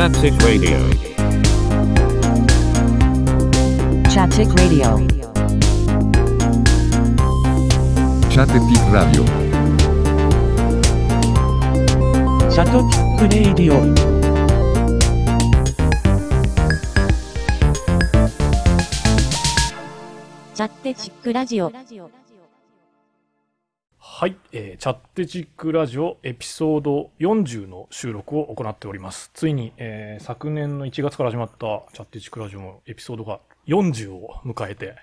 Chaptic Radio. Chaptic Radio. Chattetic Radio. Chattetic Radio チャッテチックラジオ。はい、えーチャッテチックラジオエピソード40の収録を行っております。ついに、えー昨年の1月から始まったチャッテチックラジオのエピソードが40を迎えて、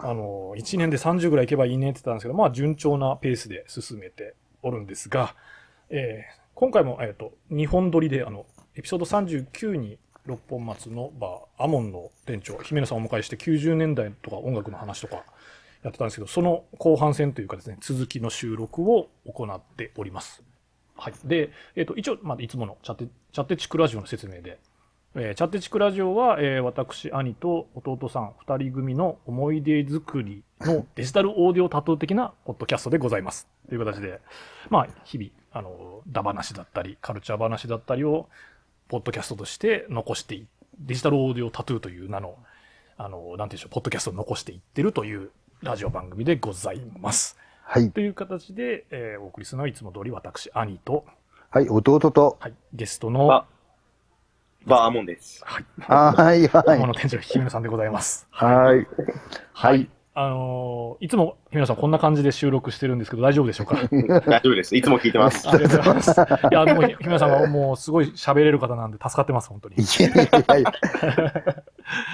あのー、1年で30ぐらいいけばいいねって言ったんですけど、まあ順調なペースで進めておるんですが、えー今回も、えっ、と、2本撮りで、あの、エピソード39に六本松のバー、アモンの店長、姫野さんをお迎えして90年代とか音楽の話とかやってたんですけど、その後半戦というかですね、続きの収録を行っております。はい。で、えっ、と、一応、まあ、いつものチャッテ、チャッテチクラジオの説明で、えーチャッテチクラジオは、えー私、兄と弟さん二人組の思い出作りの デジタルオーディオタトゥー的なポッドキャストでございます。という形で、まあ、日々、あの、だ話だったり、カルチャー話だったりを、ポッドキャストとして残してい、デジタルオーディオタトゥーという名の、あの、なんていうんでしょう、ポッドキャストを残していってるというラジオ番組でございます。はい。という形で、えーお送りするのはいつも通り私、兄と、はい、弟と。はい、ゲストの、あバーモンです。はい、はい、はこい。の店長、姫野さんでございます。はい。はい。あのーいつも、姫野さんこんな感じで収録してるんですけど、大丈夫でしょうか？大丈夫です。いつも聞いてます。ありがとうございます。いや、でも、姫野さんはもうすごい喋れる方なんで助かってます、本当に。いいやいや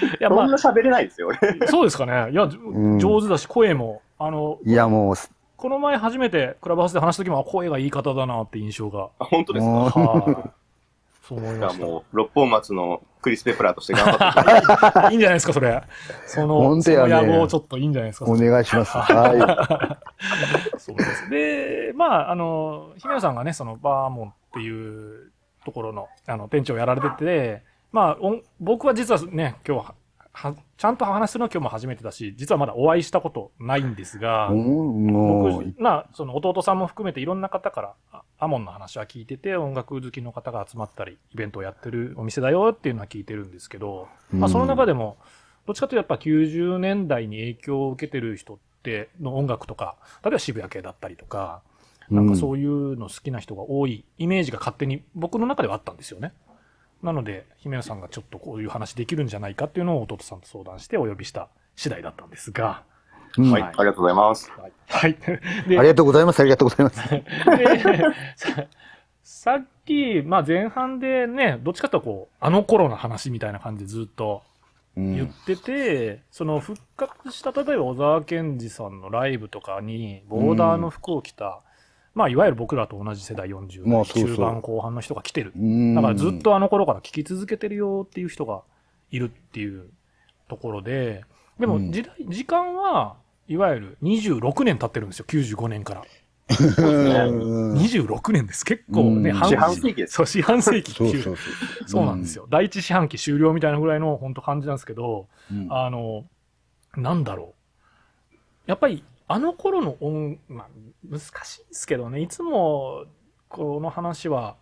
いやや、そまんな喋れないですよ、そうですかね。いや、上手だし、声も、あの、いや、もう、この前初めてクラブハウスで話した時も、あ声がいい方だなって印象が。あ本当ですか？はい。そう思いじゃあました。もう、六本松のクリス・ペプラーとして頑張っていいいんじゃないですか、それ。その、そ本当やねの野望ちょっといいんじゃないですか。お願いします。はそうです。で、まあ、あの、姫野さんがね、そのバーモンっていうところの、あの、店長をやられてて、まあ、僕は実はね、今日は、は、ちゃんと話すのは今日も初めてだし、実はまだお会いしたことないんですが僕、まあ、その弟さんも含めていろんな方から、あアモンの話は聞いてて、音楽好きの方が集まったり、イベントをやってるお店だよっていうのは聞いてるんですけど、まあ、その中でも、どっちかというとやっぱ90年代に影響を受けてる人って、の音楽とか、例えば渋谷系だったりとか、なんかそういうの好きな人が多いイメージが勝手に僕の中ではあったんですよね。なので、姫野さんがちょっとこういう話できるんじゃないかっていうのを弟さんと相談してお呼びした次第だったんですが、うんはい、ありがとうございます。はい。はい。ありがとうございます。ありがとうございます。でさ さっき、まあ前半でね、どっちかというとこう、あの頃の話みたいな感じでずっとうん言ってて、その復活した、例えば小沢健二さんのライブとかに、ボーダーの服を着た、まあいわゆる僕らと同じ世代40代、まあそうそう中盤後半の人が来てる。うんだからずっとあの頃から聴き続けてるよっていう人がいるっていうところで、でもうん時代、時間はいわゆる26年経ってるんですよ、95年から。うん26年です。結構ね、うん半四半世紀ですそう、四半世紀っていう。そうそうそうそう。なんですよ。第一四半期終了みたいなぐらいの本当感じなんですけど、うん。あの、なんだろう。やっぱり、あの頃の音、まあ、難しいですけどね、いつも、この話は、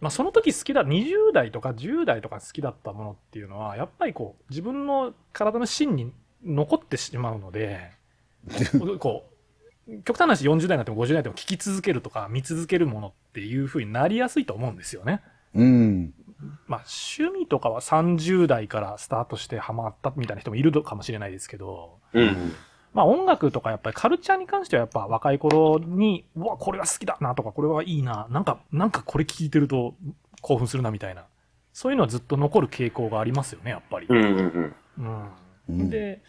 まあ、その時好きだ、20代とか10代とか好きだったものっていうのは、やっぱりこう、自分の体の芯に残ってしまうので、こう、極端な話40代になっても50代になっても聴き続けるとか見続けるものっていう風になりやすいと思うんですよね。うん。まあ趣味とかは30代からスタートしてハマったみたいな人もいるかもしれないですけど、うん。まあ音楽とかやっぱりカルチャーに関してはやっぱ若い頃に、うわ、これは好きだなとか、これはいいな、なんか、なんかこれ聞いてると興奮するなみたいな。そういうのはずっと残る傾向がありますよね、やっぱり。うんうんうん。うんうんで、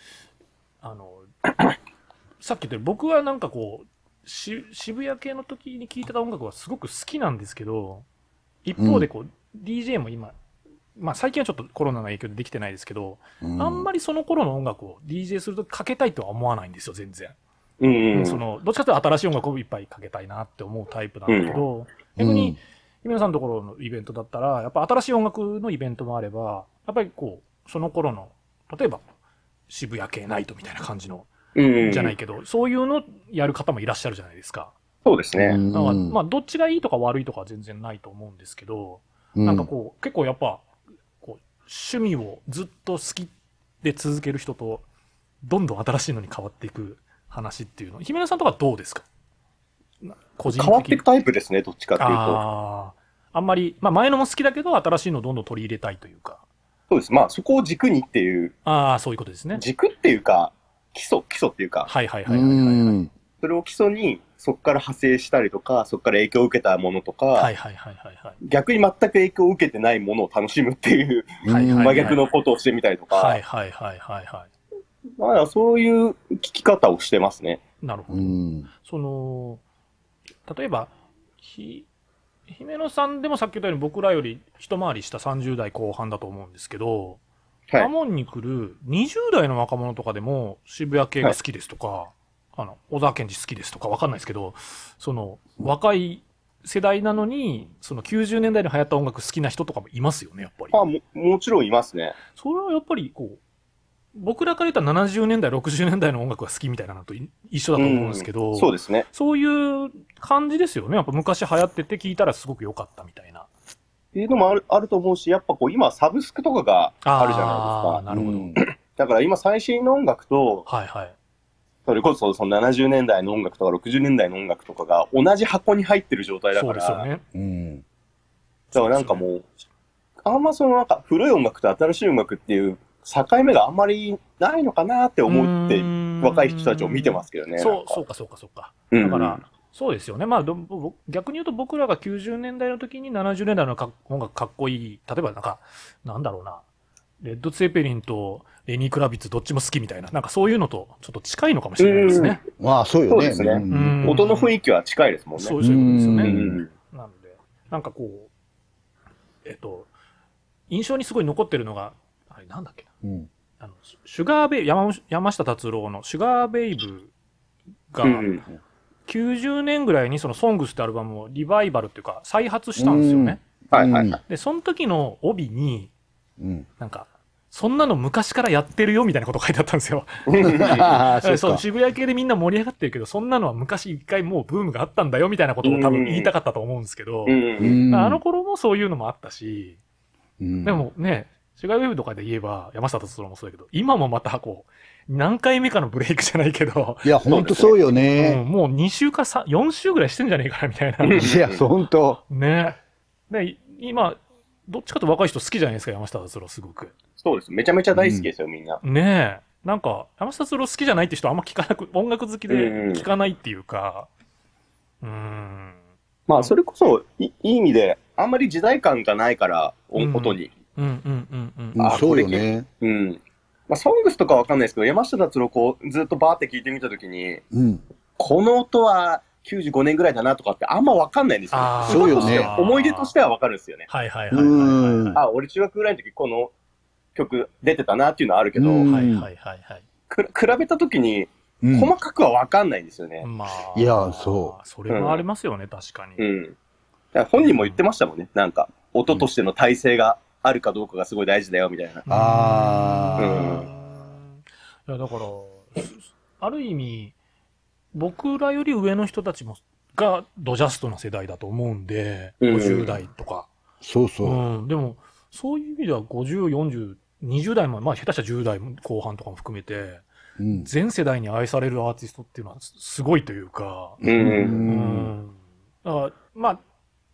あの、さっき言ったように僕はなんかこう、し渋谷系の時に聴いてた音楽はすごく好きなんですけど、一方でこう、DJ も今、まあ最近はちょっとコロナの影響でできてないですけど、あんまりその頃の音楽を DJ するとかけたいとは思わないんですよ、全然。うんうん。その、どっちかというと新しい音楽をいっぱいかけたいなって思うタイプなんだけど、逆に、姫野さんのところのイベントだったら、やっぱ新しい音楽のイベントもあれば、やっぱりこう、その頃の、例えば、渋谷系ナイトみたいな感じの、うんうん。じゃないけど、そういうのやる方もいらっしゃるじゃないですか。そうですね。だから、まあ、どっちがいいとか悪いとかは全然ないと思うんですけど、うんなんかこう、結構やっぱ、趣味をずっと好きで続ける人と、どんどん新しいのに変わっていく話っていうの。姫野さんとかどうですか？な個人的変わっていくタイプですね、どっちかっていうと。ああ。あんまり、まあ前のも好きだけど、新しいのをどんどん取り入れたいというか。そうです。まあ、そこを軸にっていう、ああ、そういうことですね。軸っていうか、基礎、基礎っていうか、はいはいはういはいはい。ん。それを基礎に、そこから派生したりとか、そこから影響を受けたものとか、はいはいはいはいはい。逆に全く影響を受けてないものを楽しむっていう、はいはい真逆のことをしてみたりとか、はいはいはいはいはまあ、そういう聞き方をしてますね。い。なるほど。うん。その、例えば、ひ、姫野さんでもさっき言ったように僕らより一回りした30代後半だと思うんですけど、はいカモンに来る20代の若者とかでも渋谷系が好きですとか、あの、小沢健二好きですとかわかんないですけど、その、若い世代なのに、その90年代に流行った音楽好きな人とかもいますよね、やっぱり。まあ、ももちろんいますね。それはやっぱりこう、僕らから言ったら70年代、60年代の音楽が好きみたいなのとい一緒だと思うんですけど、そうですね。そういう感じですよね。やっぱ昔流行ってて聞いたらすごく良かったみたいな。っていうのもあるあると思うし、やっぱこう今サブスクとかがあるじゃないですか。なるほど。うんだから今最新の音楽と、はいはい。それこそその70年代の音楽とか60年代の音楽とかが同じ箱に入ってる状態だそから、うですよね。うん。だからなんかもう、あんまそのなんか古い音楽と新しい音楽っていう境目があんまりないのかなって思って、若い人たちを見てますけどね。そう、そうかそうかそうか。うん。だから、そうですよね。まあ、どぼ逆に言うと僕らが90年代の時に70年代のか音楽かっこいい。例えばなんか、なんだろうな。レッド・ツェペリンとレニー・クラビッツどっちも好きみたいな。なんかそういうのとちょっと近いのかもしれないですね。まあ、そうよね。そうですね音の雰囲気は近いですもんね。そうそういうことですよね。なので、なんかこう、えっと、印象にすごい残ってるのが、あれなんだっけな。うんあの、シュガーベイ、山山下達郎のシュガーベイブが、うん90年ぐらいにその SONGS ってアルバムをリバイバルっていうか再発したんですよね。はいはいはい。で、その時の帯に、うん。なんか、そんなの昔からやってるよみたいなこと書いてあったんですよ。そうそう、か。渋谷系でみんな盛り上がってるけど、そんなのは昔一回もうブームがあったんだよみたいなことを多分言いたかったと思うんですけど、あの頃もそういうのもあったし、うんでもね、シュガーウェブとかで言えば、山下達郎もそうだけど、今もまたこう、何回目かのブレイクじゃないけど、いや、ほんとそうようんね。もう2週か3、4週ぐらいしてんじゃねえかなみたいな。いや、ほんと。ね。で、今、どっちかと若い人好きじゃないですか、山下達郎すごく。そうです。めちゃめちゃ大好きですよ、みんな。ねえ。なんか、山下達郎好きじゃないって人あんま聞かなく、音楽好きで聞かないっていうか、うーん。まあ、それこそ、いいい意味で、あんまり時代感がないから、おうん音に。うんうんうんうん。うんあそうよね。うん。まあ、ソングスとかわかんないですけど、山下達郎こう、ずっとバーって聞いてみたときに、うん。この音は95年ぐらいだなとかってあんまわかんないんですよ。そうよね思い出としてはわかるんですよね。はいはいはいはい。あ、俺中学ぐらいの時この曲出てたなっていうのはあるけど、うんはいはいはいはい。く比べた時にうん細かくはわかんないんですよね。まあ。いやそう。それもありますよね、確かに。うん。本人も言ってましたもんね。なんか、音としての体制があるかどうかがすごい大事だよ、みたいな。あーいや、だから、ある意味、僕らより上の人たちも、がドジャストな世代だと思うんで、うん50代とか。そうそう。うん。でも、そういう意味では50、40、20代も、まあ下手したら10代後半とかも含めて、うん。全世代に愛されるアーティストっていうのはすすごいというか、うん。だから、まあ、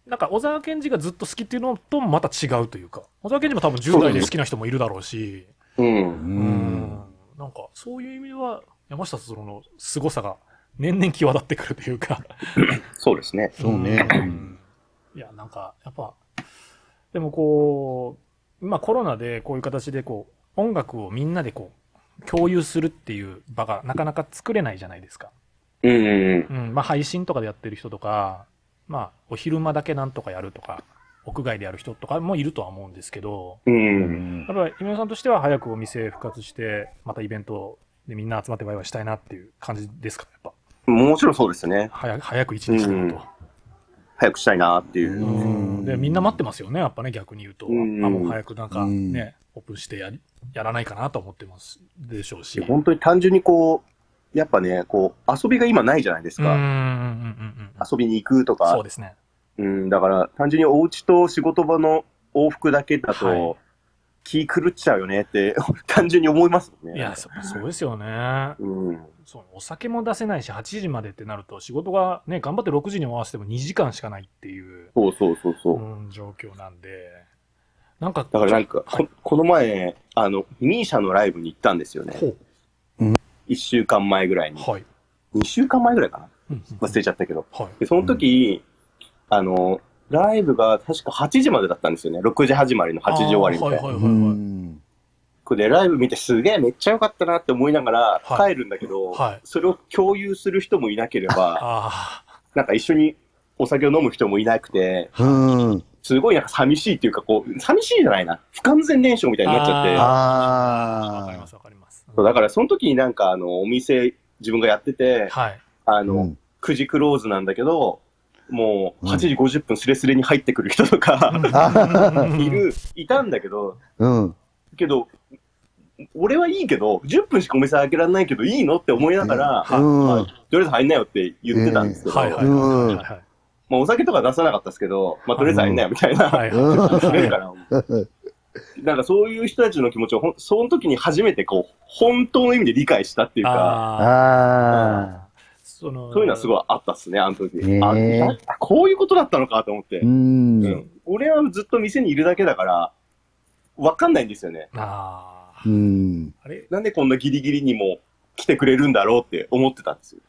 なんか小沢健二がずっと好きっていうのともまた違うというか、小沢健二も多分10代で好きな人もいるだろうし、うん。う。うんなんかそういう意味では山下達郎の凄さが年々際立ってくるというか、そうですね。そうね。うんいや、なんか、やっぱ、でもこう、まあコロナでこういう形でこう、音楽をみんなでこう、共有するっていう場がなかなか作れないじゃないですか。うんうんうん、まあ配信とかでやってる人とか、まあお昼間だけなんとかやるとか、屋外でやる人とかもいるとは思うんですけど、うん。う。うんんやっぱり、今さんとしては早くお店復活して、またイベントでみんな集まってワイワイしたいなっていう感じですか、やっぱ？もちろんそうですね。早く、早く一日したいと。早くしたいなっていう。うんで、みんな待ってますよね、やっぱね、逆に言うと。うんあ、もう早くなんかうんね、オープンしてやり、やらないかなと思ってます、でしょうし。本当に単純にこう、やっぱね、こう、遊びが今ないじゃないですか。うんうんうんうんうん。遊びに行くとかそう、ですね。うん、だから単純にお家と仕事場の往復だけだと、はい気狂っちゃうよねって 単純に思いますね。いや、そそうですよね。うん。そうお酒も出せないし、8時までってなると、仕事がね、頑張って6時に終わらせても2時間しかないっていう、そうそうそうそう。うん、状況なんで、なんか、だからなんか、はいここの前、あの、ミーシャのライブに行ったんですよね。ほ一週間前ぐらいにう。。はい。二週間前ぐらいかなうん忘れちゃったけど。はい。で、その時、あの、ライブが確か8時までだったんですよね。6時始まりの8時終わりみたいな。あーはいはういはいはい。ん。これでライブ見てすげえめっちゃ良かったなって思いながらはい帰るんだけど、はいそれを共有する人もいなければ、あなんか一緒にお酒を飲む人もいなくて、うん。すごいなんか寂しいっていうか、こう、寂しいじゃないな。不完全燃焼みたいになっちゃって。ああ、わかりあますわかります。そうだからその時になんかあの、お店自分がやってて、はい。あ。あの、うん9時クローズなんだけど、もう8時50分スレスレに入ってくる人とか、いる、いたんだけど、うん。けど、俺はいいけど、10分しかお店開けられないけどいいのって思いながら、とりあえず入んなよって言ってたんですけど。まあお酒とか出さなかったですけど、まあとりあえず入んなよみたいな。なんかそういう人たちの気持ちをその時に初めてこう、本当の意味で理解したっていうか、その、そういうのはすごいあったっすね、あの時。あこういうことだったのかと思ってあ。う。ん。うん俺はずっと店にいるだけだから、わかんないんですよね。ああう、ん。あれ？なんでこんなギリギリにも来てくれるんだろうって思ってたんですよ。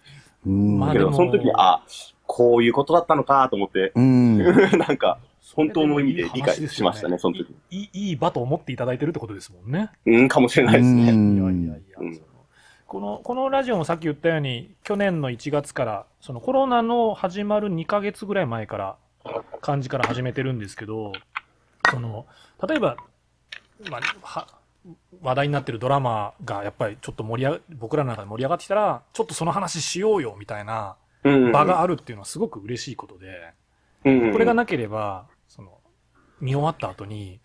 うん。まあでもけど、その時に、あ、こういうことだったのかと思って、うん。なんか、本当の意味で理解しましたね、その時。いいいい場と思っていただいてるってことですもんね。うん、かもしれないですうね。んいやいやいや、うんこのこのラジオもさっき言ったように、去年の1月から、そのコロナの始まる2ヶ月ぐらい前から、感じから始めてるんですけど、その例えば、まあ、は話題になってるドラマがやっぱりちょっと盛り上が僕らの中で盛り上がってきたら、ちょっとその話しようよみたいなうん場があるっていうのはすごく嬉しいことで、うんこれがなければ、その、見終わった後に、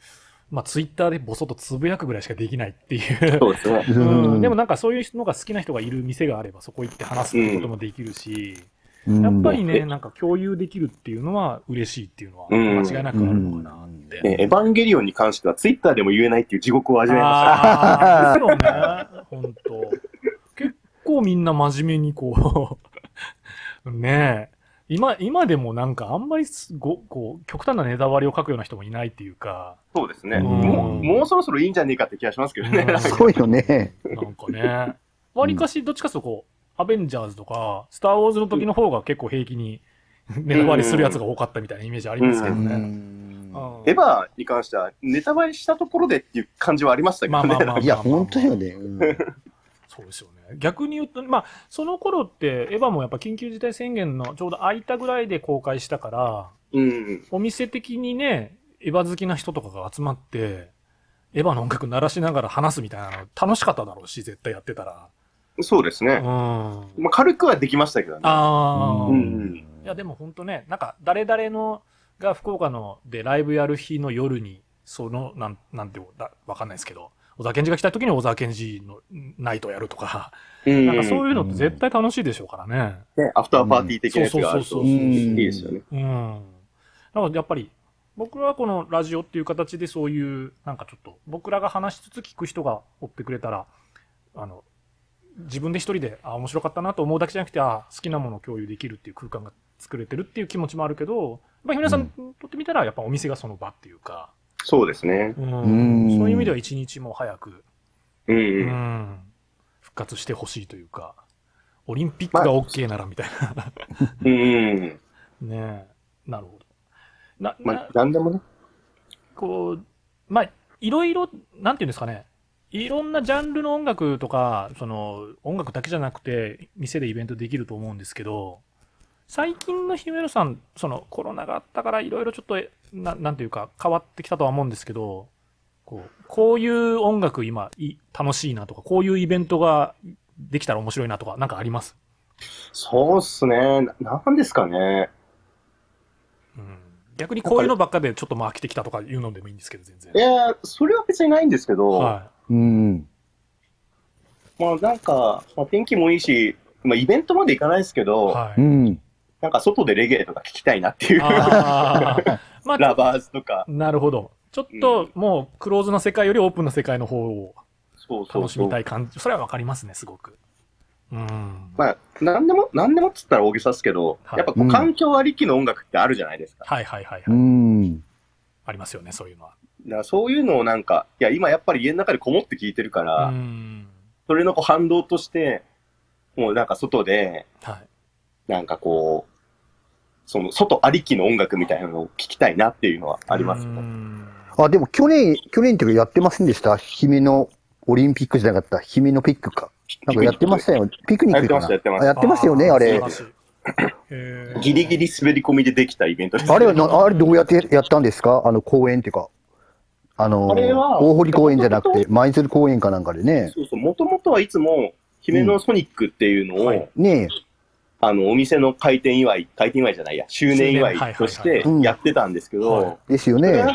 まあ、ツイッターでボソッとつぶやくぐらいしかできないっていう。そうですね。うん、でもなんかそういうのが好きな人がいる店があればそこ行って話すってこともできるし、やっぱりね、なんか共有できるっていうのは嬉しいっていうのはうん間違いなくあるのかなって。ねエヴァンゲリオンに関しては、ツイッターでも言えないっていう地獄を味わいまああ、ですよね。本当結構みんな真面目にこう、ねえ。今、今でもなんかあんまりすご、こう、極端なネタ割りを書くような人もいないっていうか、した。そうですね。うんもう、もうそろそろいいんじゃねえかって気がしますけどね。う んそうよね。なんかね、割かしどっちかというとこう、アベンジャーズとか、スター・ウォーズの時の方が結構平気にネタバレするやつが多かったみたいなイメージありますけどね。エヴァに関しては、ネタバレしたところでっていう感じはありましたけどね。まあまあまあいや、本当よね。うんそうですよね。逆に言うと、まあ、その頃って、エヴァもやっぱ緊急事態宣言のちょうど空いたぐらいで公開したから、うん。お店的にね、エヴァ好きな人とかが集まって、エヴァの音楽鳴らしながら話すみたいなの楽しかっただろうし、絶対やってたら。うん。そうですね。あまあ、軽くはできましたけどね。あー、うんうんいや、でも本当ね、なんか、誰々の、が福岡のでライブやる日の夜に、その、なん、なんていうだ、わかんないですけど、小沢健二が来た時に小沢健二のナイトやるとか、うんなんかそういうのって絶対楽しいでしょうからね。ね、アフターパーティー的なやつがあるとそうそうそうそういいですよね。うん。なのでやっぱり、僕はこのラジオっていう形でそういう、なんかちょっと、僕らが話しつつ聞く人が追ってくれたら、あの、自分で一人で、あ、面白かったなと思うだけじゃなくて、あ、好きなものを共有できるっていう空間が作れてるっていう気持ちもあるけど、やっぱり皆さんにとってみたら、やっぱお店がその場っていうか、そうですね。うんうんそういう意味では一日も早く、うん復活してほしいというか、オリンピックが OK ならみたいな。うんうん。ねえ、なるほど。な、なまあ、なんでもね。こう、まあ、いろいろ、なんていうんですかね、いろんなジャンルの音楽とか、その、音楽だけじゃなくて、店でイベントできると思うんですけど、最近の姫野さん、その、コロナがあったから、いろいろちょっと、ななんていうか、変わってきたとは思うんですけど、こう、こういう音楽今、い楽しいなとか、こういうイベントができたら面白いなとか、なんかあります？そうっすね。ななんですかね。うん。逆にこういうのばっかでちょっともう飽きてきたとかいうのでもいいんですけど、全然い。や、それは別にないんですけど、はうん。まあなんか、まあ、天気もいいし、まあイベントまで行かないですけい。ど、はい。うん。なんか外でレゲエとか聞きたいなっていう、まあ、ラバーズとか、なるほど。ちょっともうクローズな世界よりオープンな世界の方をそうそうそう楽しみた。い感じ。それはわかりますね、すごく。うん。まあ、なんでも、なんでもっつったら大げさですけど、はいやっぱこう環境ありきの音楽ってあるじゃないですか。はいはいはいはい。うん。ありますよね、そういうのは。だからそういうのをなんか、いや、今やっぱり家の中でこもって聞いてるから、うん。それのこう反動として、もうなんか外で、はい。なんかこう、その外ありきの音楽みたいなのを聞きたいなっていうのはありますうね。んあ、でも去年、去年っていうかやってませんでした？姫のオリンピックじゃなかった？姫のピックか。なんかやってましたよ。ピクニックかな？やってましたあやってますよね、あれ。素晴らしいへーギリギリ滑り込みでできたイベントです、あれはな、あれどうやってやったんですか？あの公園っていうか。あの、あれは大堀公園じゃなくて、舞鶴公園かなんかでね。そうそう、もともとはいつも、姫のソニックっていうのを、はい。ねあの、お店の開店祝い、開店祝いじゃないや、周年祝いとしてやってたんですけど、はい。え。ですよね。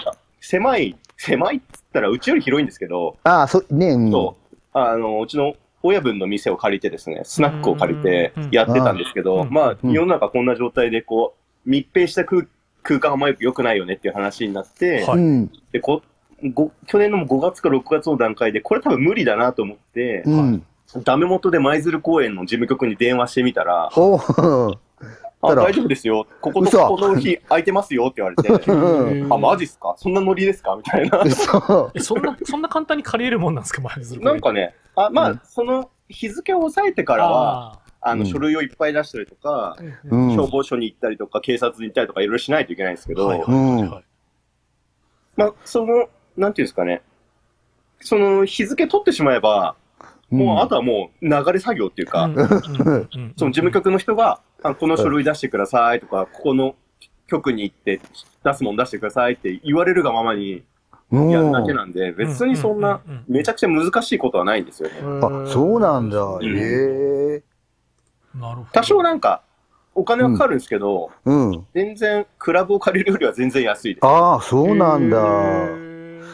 狭い、狭いっつったらうちより広いんですけど、ああ、そ、ねうん。そう。あの、うちの親分の店を借りてですね、スナックを借りてうんやってたんですけど、うんまあ、うん。世の中こんな状態で、こう、密閉した空空間はあんまり良くないよねっていう話になって、はい。うん。でこご去年の5月か6月の段階で、これ多分無理だなと思って、うん。ダメ元で舞鶴公園の事務局に電話してみたら、おあ大丈夫ですよ、ここと嘘。ここの日空いてますよって言われて、うん。あ、マジっすか？そんなノリですか？みたいな。そんな、そんな簡単に借りれるもんなんですか、舞鶴公園。なんかね、あまあ、うん。その日付を抑えてからは、ああの、うん。書類をいっぱい出したりとか、ーうん。消防署に行ったりとか、警察に行ったりとか、いろいろしないといけないんですけど、はいはいはいはい。まあ、その、なんていうんですかね、その日付取ってしまえば、もうあとはもう流れ作業っていうか、うん。その事務局の人が、あこの書類出してくださいとか、ここの局に行って出すもん出してくださいって言われるがままにうんやるだけなんで、別にそんなめちゃくちゃ難しいことはないんですよね。あ、そうなんだ。んへえ。なるほど。多少なんか、お金はかかるんですけど、うん。全然、クラブを借りるよりは全然安いです。ああ、そうなんだ。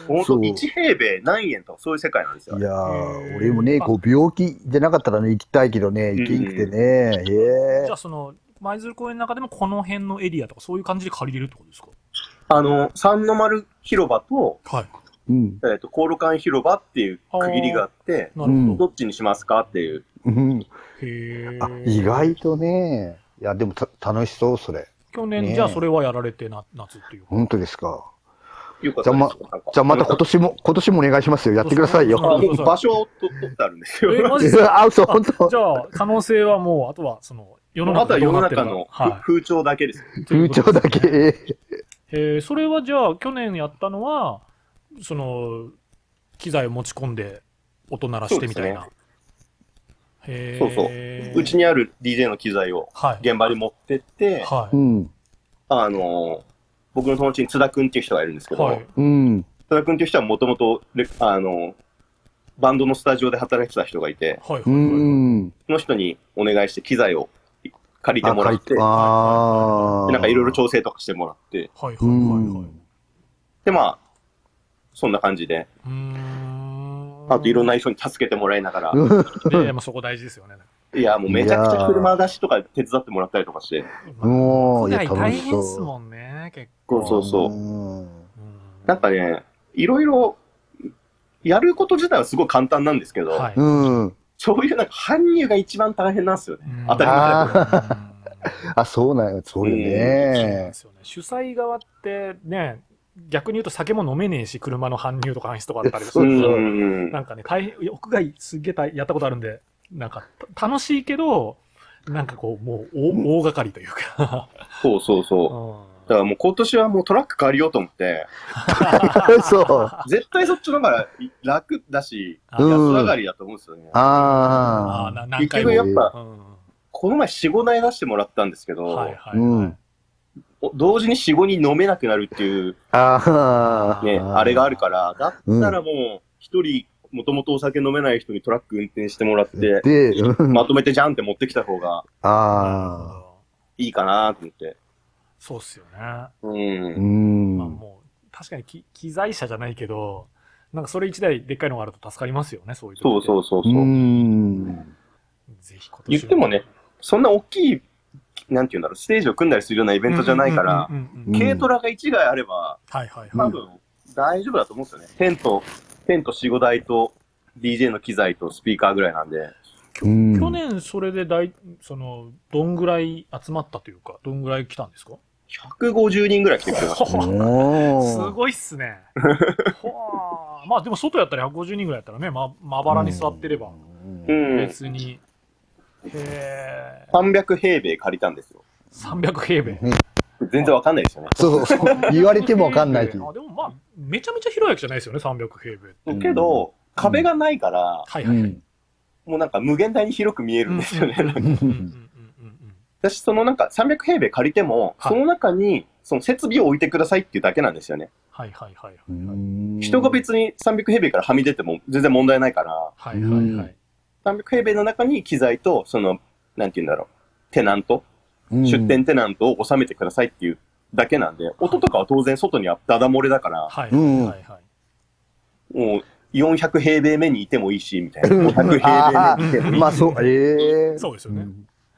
本当そう1平米何円とかそういう世界なんですよい。やー、俺もね、こう、病気じゃなかったらね、行きたいけどね、行けんくてね。へえじゃあ、。その、舞鶴公園の中でもこの辺のエリアとかそういう感じで借りれるってことですか？あの、三の丸広場と、はい。うん。えっ、と、コール館広場っていう区切りがあって、なるほど。どっちにしますかっていう。うん。へえあ、意外とね。いや、でもた楽しそう、それ。去年、ねえじゃあそれはやられてな、夏っていうか。本当ですか。よかったですよなんかじゃあまた今年も、今年もお願いしますよ。やってくださいよ。場所をと取ってあるんですよ。え、マジですか？あ、嘘、本 当じ。ゃあ、可能性はもう、あとは、その、世の中あとは世のは風潮だけです。い。風潮だけ。えー、それはじゃあ、去年やったのは、その、機材を持ち込んで、音鳴らしてみたいな。へそうそうーうちにある DJ の機材をはい。現場に持ってって、はい。うん。あの、僕の友達に津田くんっていう人がいるんですけど、はい。うん。津田くんっていう人はもともと、あの、バンドのスタジオで働いてた人がいて、はい。うはい。ん。その人にお願いして機材を借りてあ、もらって、でああ。なんかいろいろ調整とかしてもらって、はい。はい。うはい。ん。はい。で、まあ、そんな感じで、うーん。あといろんな人に助けてもらいながら、で、まあそこ大事ですよね。いや、もうめちゃくちゃ車出しとか手伝ってもらったりとかして、もう、いや、大変っすそもんね、結そ構。うそうそう。なんかね、いろいろ、やること自体はすごい簡単なんですけど、はい。うん。そういうなんか搬入が一番大変なんですよね。うん当たり前だけど。あ あ、そうなんよ、そうよね。すよね。主催側ってね、逆に言うと酒も飲めねえし、車の搬入とか搬出とかあったりすると、ん。なんかね、大変、屋外すっげえ大やったことあるんで、なんかた楽しいけど、なんかこう、もう大大掛かりというか。そうそうそう。うんだからもう今年はもうトラック借りようと思って、そう。絶対そっちの方が楽だし、あうん安上がりだと思うんですよね。ああ。あな何回も。結局やっぱうんこの前4、5台出してもらったんですけど、はいはい、うはいん。お同時に4、5人飲めなくなるっていうああ。ね、あれがあるから、だうんったらもう一人、もともとお酒飲めない人にトラック運転してもらって、で、うんまとめてジャンって持ってきた方がああ。いいかなと思って。そうっすよね。う。うんん。まあもう、確かにき機材車じゃないけど、なんかそれ一台でっかいのがあると助かりますよね、そういうそうそうそうそう。うん。ぜひ今年は言ってもね、そんな大きいなんていうんだろう、ステージを組んだりするようなイベントじゃないから軽トラが1台あれば、はいはいはい。多分大丈夫だと思うんですよね。テント、テント4、5台と DJ の機材とスピーカーぐらいなんで。うん去年それで大、その、どんぐらい集まったというか、どんぐらい来たんですか？150人ぐらい来てくれました。すごいっすね。はあまあでも外やったら150人ぐらいやったらね、ま、まばらに座ってれば、うん。別に。へえ。300平米借りたんですよ。300平米。全然わかんないですよね。そうそう。言われてもわかんないし。あでもまあ、めちゃめちゃ広いわけじゃないですよね、300平米。うんけど、壁がないから、うはいはいはい。ん。もうなんか無限大に広く見えるんですよね。私、そのなんか300平米借りても、はいその中にその設備を置いてくださいっていうだけなんですよね。はいはいはい人が別に300平米からはみ出ても全然問題ないから、はいはいはい。300平米の中に機材と、その、なんて言うんだろう、テナント、うん出店テナントを収めてくださいっていうだけなんで、音とかは当然外にはダダ漏れだから、はいうんはいはい。もう400平米目にいてもいいし、みたいな。500平米あ目にいてもいいし。ーまあそう、ええそうですよね。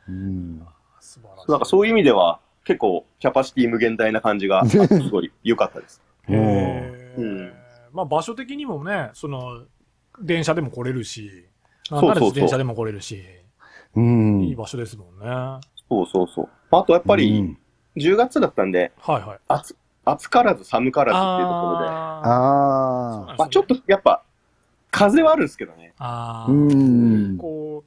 うん。素晴らしい。なんかそういう意味では、結構キャパシティ無限大な感じが、すごい良かったです。へーうんまあ場所的にもね、その、電車でも来れるし、なんならそうそうそう自転車でも来れるし、うん。いい場所ですもんね。はそうそうそう。あとやっぱうり、ん10月だったんで、いはい。暑、暑からず寒からずっていうところで、あああ。まあちょっとやっぱ、風はあるんですけどね。あうーん。こ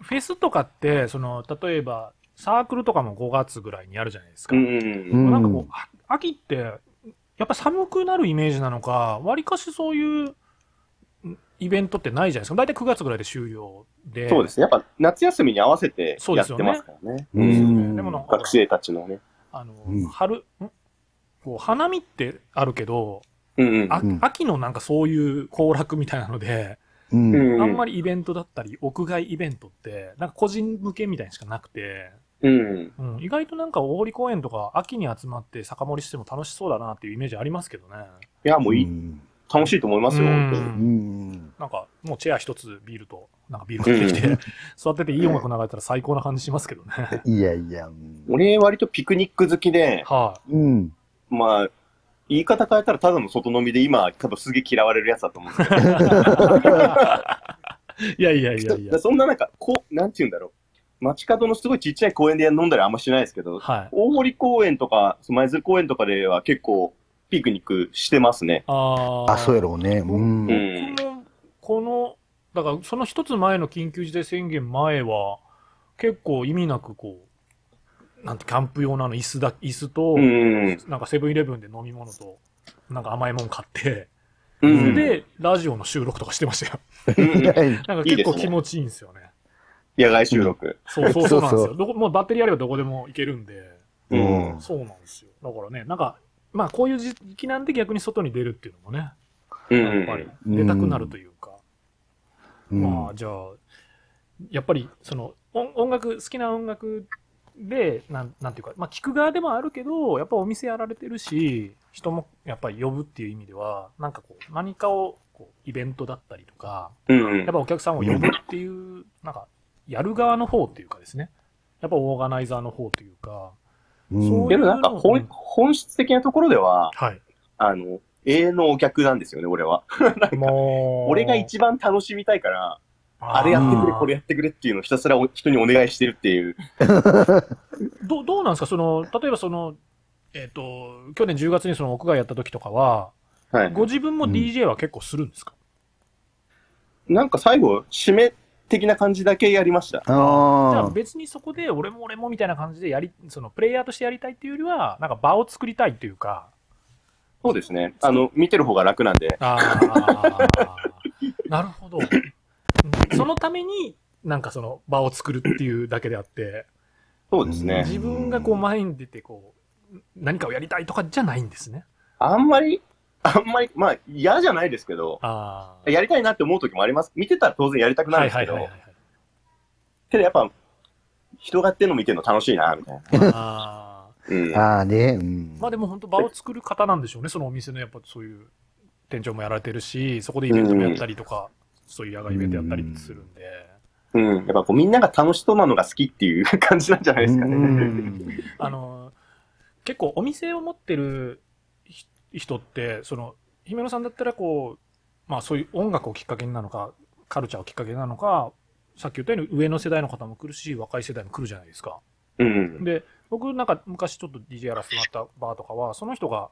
う、フェスとかって、その、例えば、サークルとかも5月ぐらいにやるじゃないですか。うん。うんなんかこう、あ秋って、やっぱ寒くなるイメージなのか、わりかしそういうんイベントってないじゃないですか。大体9月ぐらいで終了で。そうですね。やっぱ夏休みに合わせてやってますからね。うんですよね。でもなんか、学生たちのね。あの、うん春、ん？こう花見ってあるけど、うんうん。あうん秋のなんかそういう行楽みたいなので、うん。うんあんまりイベントだったり、屋外イベントって、なんか個人向けみたいにしかなくて、うん。うん、意外となんか大堀公園とか秋に集まって酒盛りしても楽しそうだなっていうイメージありますけどね。いや、もういい、ん楽しいと思いますよ、うん本当に。うん。なんかもうチェア一つビールと、なんかビール買ってきて、座ってていい音楽流れたら最高な感じしますけどね。いやいや。うん俺、割とピクニック好きで、はうん。まあ、言い方変えたらただの外飲みで今、多分すげえ嫌われるやつだと思うんですけど。い。いやいやいやいや。そんななんか、こう、なんて言うんだろう。街角のすごいちっちゃい公園で飲んだりあんましないですけど、はい。大堀公園とか、舞鶴公園とかでは結構ピクニックしてますね。あーあ、そうやろうね。うん。うんこの、だからその一つ前の緊急事態宣言前は、結構意味なくこう、なんてキャンプ用のあの椅子だ、椅子と、うん。なんかセブンイレブンで飲み物と、なんか甘いもん買って、そうん。れでラジオの収録とかしてましたよ。うん なんか結構気持ちいいんですよね。野外収録。そうそうそうなんですよ。どこもうバッテリーあればどこでも行けるんで、ううんん。そうなんですよ。だからね、なんか、まあこういう時期なんで逆に外に出るっていうのもね、うん。やっぱり出たくなるというか、うんまあじゃあ、やっぱりその音音楽、好きな音楽で、なんなんていうか、まあ聞く側でもあるけど、やっぱお店やられてるし、人もやっぱり呼ぶっていう意味では、なんかこう、何かをこうイベントだったりとか、うんやっぱお客さんを呼ぶっていう、なんか、やる側の方っていうかですね、やっぱオーガナイザーの方というか、うん。そうけどなんかうん。本本質的なところでは、はい。あの、永遠のお客なんですよね、俺は。もう、俺が一番楽しみたいから、あれやってくれ、これやってくれっていうのをひたすらお 人にお願いしてるっていう。どどうなんですか？その、例えばその、えっ、と、去年10月にその屋外やった時とかは、はい。ご自分もうん DJ は結構するんですか、なんか最後、締め的な感じだけやりました。じゃああ別にそこで俺も俺もみたいな感じでやり、そのプレイヤーとしてやりたいっていうよりは、なんか場を作りたいっていうか、そうですね。あの、見てる方が楽なんで。ああ、なるほど。うんそのために、なんかその場を作るっていうだけであって、そうですね。自分がこう前に出てこう、何かをやりたいとかじゃないんですね。あんまり、あんまり、まあ嫌じゃないですけど、ああ。やりたいなって思う時もあります。見てたら当然やりたくなるんですけど、けどやっぱ、人がやってるの見てるの楽しいな、みたいな。ああ。うん。ああね。うんまあでも本当場を作る方なんでしょうね、そのお店のやっぱそういう店長もやられてるし、そこでイベントもやったりとか、そういう野外イベントやったりするんで。うん。やっぱこうみんなが楽しそうなのが好きっていう感じなんじゃないですかね。あの、結構お店を持ってるひ人って、その、姫野さんだったらこう、まあそういう音楽をきっかけになのか、カルチャーをきっかけになのか、さっき言ったように上の世代の方も来るし、若い世代も来るじゃないですか。うん。で、僕なんか昔ちょっと DJ やらせてもらったバーとかは、その人が、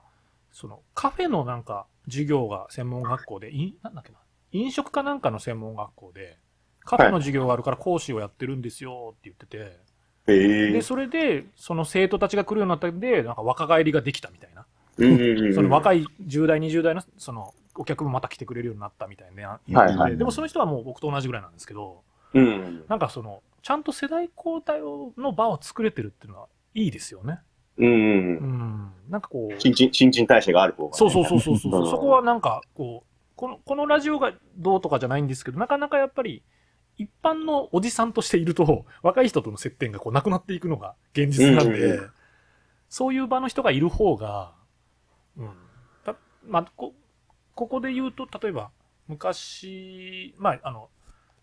そのカフェのなんか授業が専門学校で、いなんだっけな、飲食かなんかの専門学校で、カフェの授業があるから講師をやってるんですよって言ってて、で、それで、その生徒たちが来るようになったんで、なんか若返りができたみたいな。その若い10代、20代の、その、お客もまた来てくれるようになったみたいな、はいはいでもその人はもう僕と同じぐらいなんですけど、うん。なんかその、ちゃんと世代交代の場を作れてるっていうのはいいですよね。うんう。うんん。なんかこう、新陳、新陳代謝がある方がね。そうそうそうそうそう。うんそこはなんか、こう、この、このラジオがどうとかじゃないんですけど、なかなかやっぱり、一般のおじさんとしていると、若い人との接点がこうなくなっていくのが現実なんで、うんうんうそういう場の人がいる方が、うん。たまあ、こ、ここで言うと、例えば、昔、まあ、あの、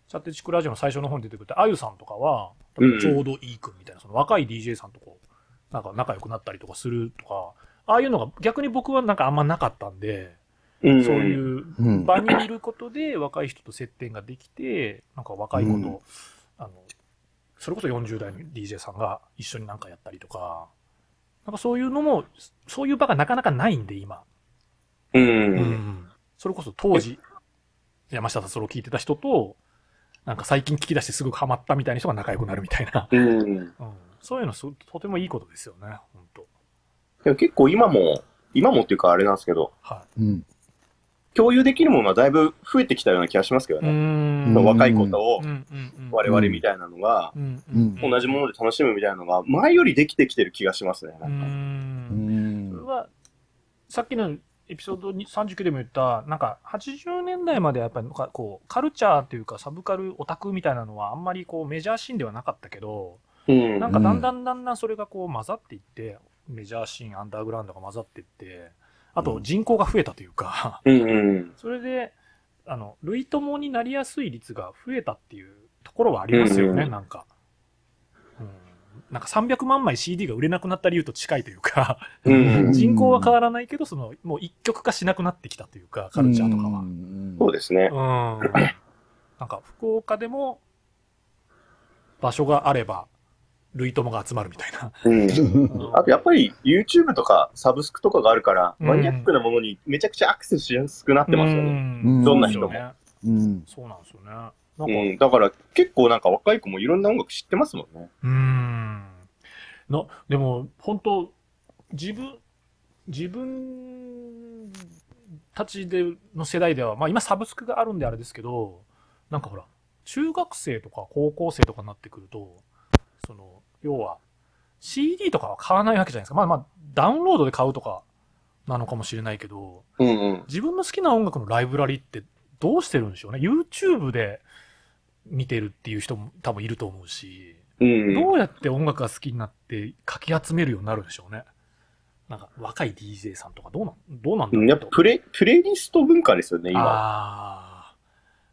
チャッテチクラジオの最初の方に出てくれたあゆさんとかは、ちょうどいいくんみたいな、その若い DJ さんとこう、なんか仲良くなったりとかするとか、ああいうのが逆に僕はなんかあんまなかったんで、うん。そういううん場にいることで若い人と接点ができて、なんか若い子と、うんあの、それこそ40代の DJ さんが一緒になんかやったりとか、なんかそういうのも、そういう場がなかなかないんで、今。う。うんんそれこそ当時、山下達郎を聞いてた人と、なんか最近聞き出してすぐハマったみたいな人が仲良くなるみたいな。うん。うん、そういうのとてもいいことですよね、本当でも結構今も、今もっていうかあれなんですけど、はうん。共有できるものはだいぶ増えてきたような気がしますけどね。若い子とうんうんうん我々みたいなのが、同じもので楽しむみたいなのが、前よりできてきてる気がしますね。うなんかそれは、さっきのエピソードに39でも言った、なんか80年代までやっぱりなんかこう、カルチャーというかサブカルオタクみたいなのはあんまりこうメジャーシーンではなかったけど、うん。なんかだんだんだんだんそれがこう混ざっていって、メジャーシーン、アンダーグラウンドが混ざっていって、あと人口が増えたというか。それで、あの、類友になりやすい率が増えたっていうところはありますよね、うんなんか。うん。なんか300万枚 CD が売れなくなった理由と近いというか、うん人口は変わらないけど、その、もう一極化しなくなってきたというか、カルチャーとかは。うんそうですねうん。。なんか、福岡でも、場所があれば、類友が集まるみたいな。うん。あとやっぱり YouTube とかサブスクとかがあるから、うんマニアックなものにめちゃくちゃアクセスしやすくなってますよね。ねどんな人もうん。そうなんですよね。なんか、うん。だから結構なんか若い子もいろんな音楽知ってますもんね。うーん。な、でも、本当自分、自分たちでの世代では、まあ今サブスクがあるんであれですけど、なんかほら、中学生とか高校生とかになってくると、その、要は、CD とかは買わないわけじゃないですか。まあまあ、ダウンロードで買うとかなのかもしれないけど、うんうん。自分の好きな音楽のライブラリってどうしてるんでしょうね。YouTube で見てるっていう人も多分いると思うし、うん。どうやって音楽が好きになってかき集めるようになるんでしょうね。なんか若い DJ さんとかどうなん、どうなんだろううんやっぱプレ、プレイリスト文化ですよね、今。ああ、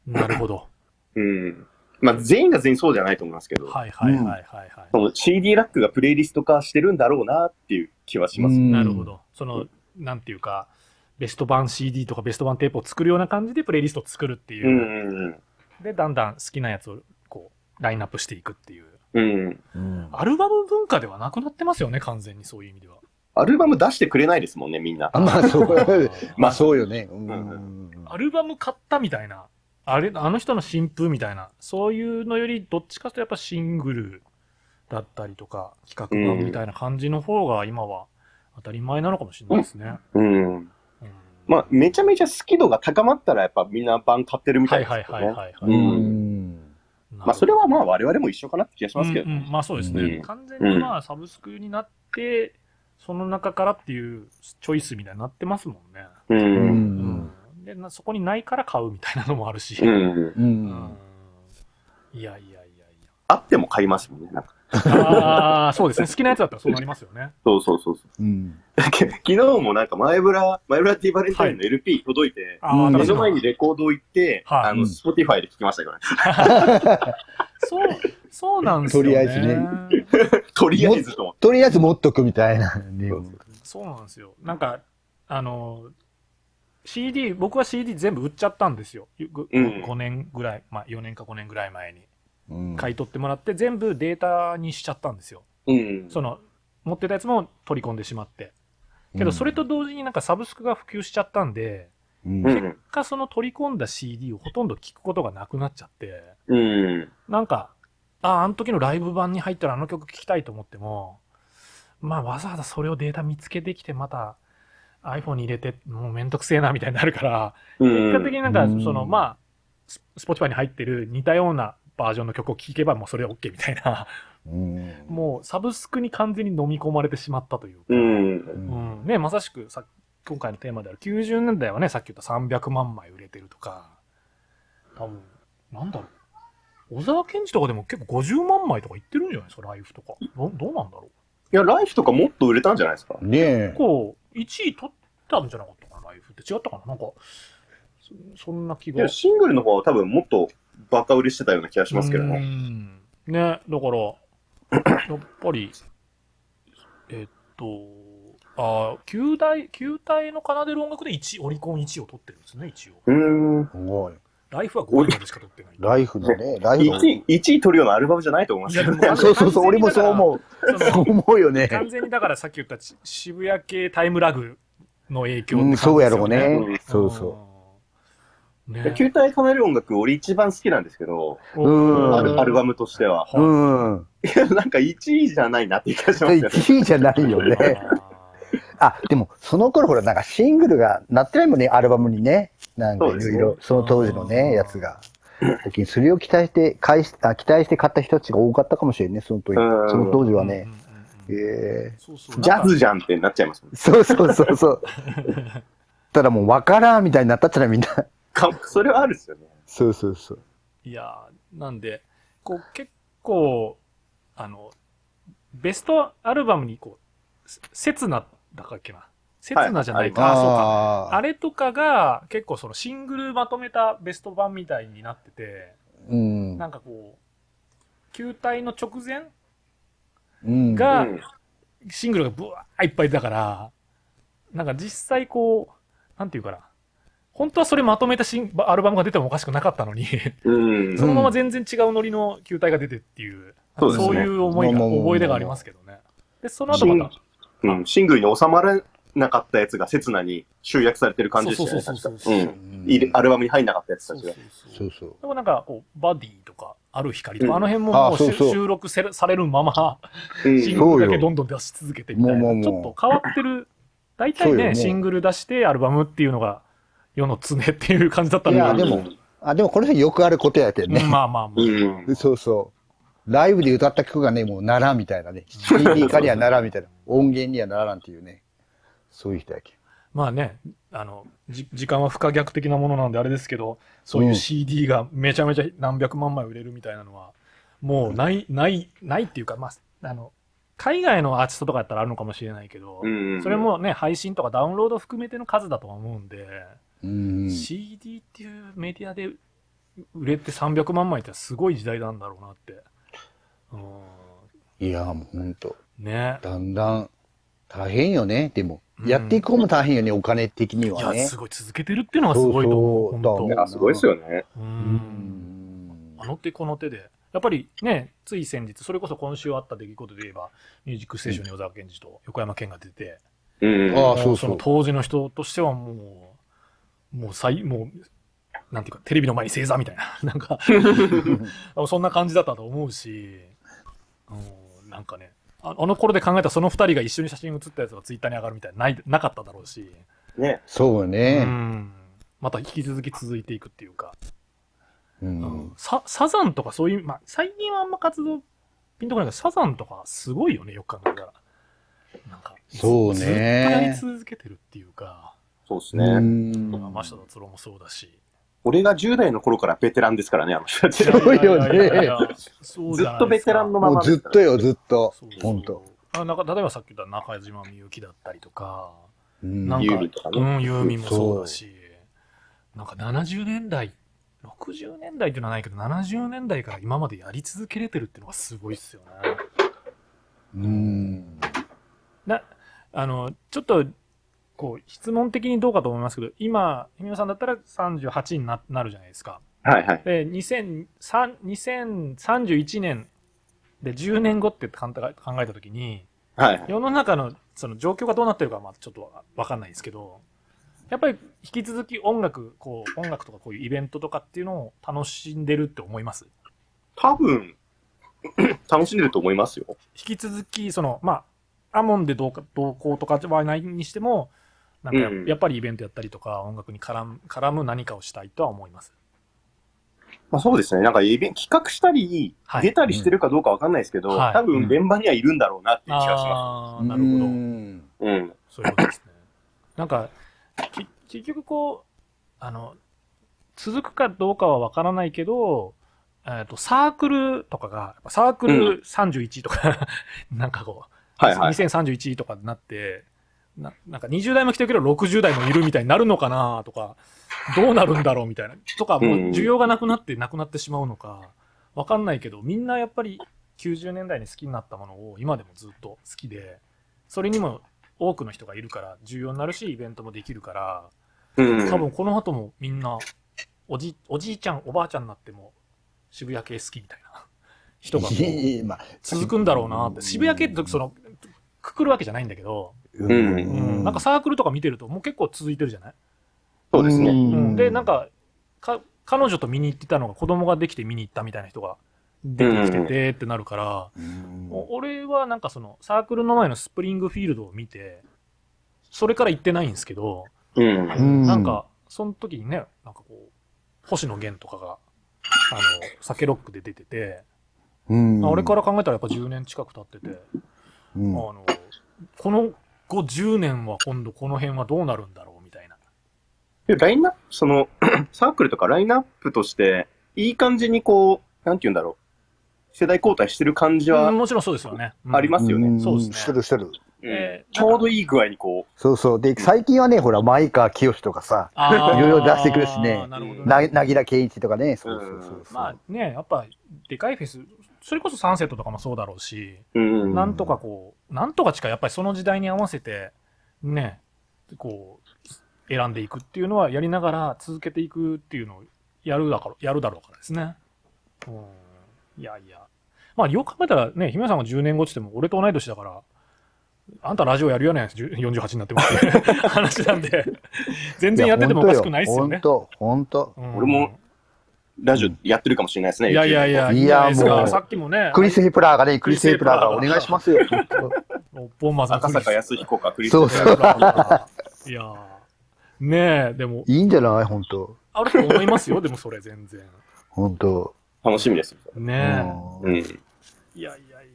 なるほど。うん。まあ全員が全員そうじゃないと思いますけど、はいはいはいはいはい。その CD ラックがプレイリスト化してるんだろうなっていう気はします。うんなるほど。その、なんていうか、ベスト版 CD とかベスト版テープを作るような感じでプレイリストを作るっていうう。んうんで、だんだん好きなやつをこう、ラインナップしていくっていう。うん。アルバム文化ではなくなってますよね、完全にそういう意味では。アルバム出してくれないですもんね、みんな。あまあ、そう。まあ、あそうよね。うんうんアルバム買ったみたいな、あれ、あの人の新風みたいな、そういうのより、どっちかというとやっぱシングルだったりとか、企画版みたいな感じの方が今は当たり前なのかもしれないですね。うん。うんまあ、めちゃめちゃ好き度が高まったら、やっぱみんな版買ってるみたはいいですよね。はいはいはい、うはい。ん。まあ、それはまあ、我々も一緒かなって気がしますけどね。うんうんまあそうですね。うん完全にまあサブスクになって、その中からっていうチョイスみたいになってますもんね。う。うんん。でなそこにないから買うみたいなのもあるし。うん。ううんん。いやいやいやいや。あっても買いますもんね。なんかああ、そうですね。好きなやつだったらそうなりますよね。そうそうそうそう。うん。昨日もなんかマイブラ、マイブラッディバレンタインの LP 届いて、ああ、うん目の新しいの前にレコードを行って、はいあの、うんスポティファイで聴きましたけどね。そう、そうなんですよね。とりあえずね とりあえずと。とりあえず持っとくみたいな、ね。そうなんですよ。なんか、あの、CD、僕は CD 全部売っちゃったんですよ。ぐうん5年ぐらい、まあ4年か5年ぐらい前にうん買い取ってもらって、全部データにしちゃったんですよ。うん。その、持ってたやつも取り込んでしまって。けど、それと同時になんかサブスクが普及しちゃったんで、結果その取り込んだ CD をほとんど聞くことがなくなっちゃって、うん。なんか、ああ、あの時のライブ版に入ったらあの曲聴きたいと思っても、まあわざわざそれをデータ見つけてきてまた iPhone に入れてもうめんどくせえなみたいになるから、うん。結果的になんかうんそのまあ、ス Spotify に入ってる似たようなバージョンの曲を聴けばもうそれで OK みたいな、うん、もうサブスクに完全に飲み込まれてしまったというか、うん。うんね、まさしくさ今回のテーマである90年代はね、さっき言った300万枚売れてるとか、多分、なんだろう。小沢健二とかでも結構50万枚とかいってるんじゃないですか、ライフとか。どどうなんだろいや、ライフとかもっと売れたんじゃないですか。ねえう。結。構、1位取ったんじゃなかったかな、ライフって。違ったかななんか、そそんな気が。いや、シングルの方は多分もっとバカ売りしてたような気がしますけどうね。んね、だから、やっぱり、えっと、あ旧大、旧大の奏でる音楽で1、オリコン1位を取ってるんですね、一応。うーん。すごい。ライフは5位までしか取ってない。ライフのね、ライフの。1位、1位取るようなアルバムじゃないと思いますけどねそうそうそう、俺もそう思う。そう思うよね。完全にだからさっき言ったち渋谷系タイムラグの影響って感じうん、ですよそうやろううねん。そうそうん。ね球体奏でる音楽、俺一番好きなんですけど、うんアルアルバムとしては。う。うん。いや、なんか1位じゃないなっていう気がしますよね。1位じゃないよね。あ、でも、その頃ほら、なんかシングルがなってないもんね、アルバムにね。なんかいろいろ、その当時のね、やつが。だけどそれを期待して、買いしあ期待して買った人たちが多かったかもしれんね、その時。うんその当時はうんね。ええそうそうジャズじゃんってなっちゃいますもんね。そうそうそうそう。ただもう分からんみたいになったっちゃな、みんな。かそれはあるっすよね。そうそうそう。いやーなんで、こう結構、あの、ベストアルバムにこう、せ刹那だかっけな。刹那じゃないか。あそうか。ああれとかが結構そのシングルまとめたベスト版みたいになってて、うん。なんかこう、球体の直前うん。がうんシングルがブワーいっぱいだから、なんか実際こう、なんていうかな。本当はそれまとめたシンアルバムが出てもおかしくなかったのに、うん。そのまま全然違うノリの球体が出てっていう、そういう思いが、まあまあまあ覚え出がありますけどね。で、その後また、うん、シングルに収まらなかったやつが刹那に集約されてる感じでしたね。そうそうそう確かそうアルバムに入んなかったやつたちが。そうそう。でもなんかこう、バディとか、ある光とか、うんあの辺ももう収録せるされるまま、うんシングルだけどんどん出し続けてみたいな、ちょっと変わってる。大体ね、シングル出してアルバムっていうのが世の常っていう感じだったんいや、で、でも、あ、でもこれよくあることやけんね。まあまあまあ。うん。そうそう。ライブで歌った曲がね、もうならんみたいなね。CD 化にはならんみたいな。音源にはならんっていうね。そういう人やけん。まあね、あの、じ時間は不可逆的なものなんであれですけど、そういううん CD がめちゃめちゃ何百万枚売れるみたいなのは、もうない、ない、ないっていうか、まあ、あの、海外のアーティストとかやったらあるのかもしれないけど、うんそれ、もね、配信とかダウンロード含めての数だとは思うんで、うん。CD っていうメディアで売れて300万枚ってすごい時代なんだろうなって。うんいや、もうほんと。ね。だんだん、大変よね。でも、うんやっていく方も大変よね、お金的にいや、はねす。ごい続けてるっていうのがすごいと思う。そうそうすごいですよね。あの手この手で。やっぱりね、つい先日、それこそ今週あった出来事で言えば、ミュージックステーションに小沢健二と横山健が出て、うん。ああそうもその当時の人としてはもう、もう最、もう、なんていうか、テレビの前に正座みたいな、なんか、そんな感じだったと思うし、うん、なんかね、ああの頃で考えたらその二人が一緒に写真写ったやつがツイッターに上がるみたいなないなかっただろうし、ね。うそうね。ん、また引き続き続いていくっていうか、ううんん。ササザンとかそういう、まあ、最近はあんま活動ピンとこないけど、サザンとかすごいよね、よく考えたら。なんか、そうねずずっとやり続けてるっていうか、そうですうね。んまあ真下達郎もそうだし、俺が10代の頃からベテランですからね、あの人たち。すごいよねずっとベテランのまもまうずっとよ、ずっと本当。あなんか例えばさっき言った中島みゆきだったりとか、うんなんかユーミンとかねうん、ユーミンもそうだし、なんか70年代、60年代っていうのはないけど、70年代から今までやり続けれてるっていうのがすごいっすよね。うん。な、あの、ちょっと、こう、質問的にどうかと思いますけど、今、ひみのさんだったら38にななるじゃないですか。はいはい。で、2003 2031年で10年後って考えたときに、はいはい。世の中のその状況がどうなってるかはまあちょっとわわかんないですけど、やっぱり引き続き音楽、こう、音楽とかこういうイベントとかっていうのを楽しんでるって思います？多分、楽しんでると思いますよ。引き続き、その、まあ、アモンでどうか、どうこうとかはないにしても、なんかや,、うんやっぱりイベントやったりとか、音楽に絡む絡む何かをしたいとは思います。まあそうですね。なんかイベント企画したり、はい出たりしてるかどうかわかんないですけど、はい多分現場にはいるんだろうなっていう気がしまああ、なるほど。うんす。うん。そういうことですね。なんか、き結局こう、あの、続くかどうかはわからないけど、えっと、サークルとかが、やっぱサークル31とか、なんかこう、はいはい。2031とかになって、ななんか20代も来てるけど60代もいるみたいになるのかなとか、どうなるんだろうみたいな。とか、もう需要がなくなってなくなってしまうのか、わかんないけど、みんなやっぱり90年代に好きになったものを今でもずっと好きで、それにも多くの人がいるから重要になるし、イベントもできるから、うん。多分この後もみんな、おじ、おじいちゃん、おばあちゃんになっても渋谷系好きみたいな人が続くんだろうなって。渋谷系ってその、くくるわけじゃないんだけど、うん。うん、なんかサークルとか見てるともう結構続いてるじゃない、そうですね。うん、で、なんかか、彼女と見に行ってたのが子供ができて見に行ったみたいな人が出てきててってなるから、うん。お俺はなんかそのサークルの前のスプリングフィールドを見て、それから行ってないんですけど、うん。うんなんか、その時にね、なんかこう、星野源とかが、あの、酒ロックで出てて、うん。あ俺から考えたらやっぱ10年近く経ってて、うんあの、この後10年は今度この辺はどうなるんだろうみたいな。でラインナップ、その、サークルとかラインナップとして、いい感じにこう、なんて言うんだろう。世代交代してる感じはうんもちろんそうですよね。うんありますよね。んそうですねしてるしてる。うんえーちょうどいい具合にこそうそう。で、最近はね、ほら、前川清とかさ、いろいろ出してくるしねなるほどねな、なぎら健一とかね、そうそうそうそう。まあね、やっぱ、でかいフェス、それこそサンセットとかもそうだろうし、う、うん。なんとかこう、なんとかしかやっぱりその時代に合わせて、ね、こう、選んでいくっていうのはやりながら続けていくっていうのをやるだから、やるだろうからですね。うん。いやいや。まあ、よく考えたらね、姫さんが10年後って言っても俺と同い年だから、あんたラジオやるよね、48になってもって 話なんで、全然やっててもおかしくないっすよね。本当本当うん俺もラジオやってるかもしれないですね。いやいやいや、いや。もうさっきもね、クリス・ヘプラーがね、クリス・ヘプラーがお願いしますよ。ボンマさん赤坂康彦かクリスそうそういやーねえ、でも、いいんじゃない？本当あると思いますよ、でもそれ全然。本当楽しみです。ねううん。いやいやいや。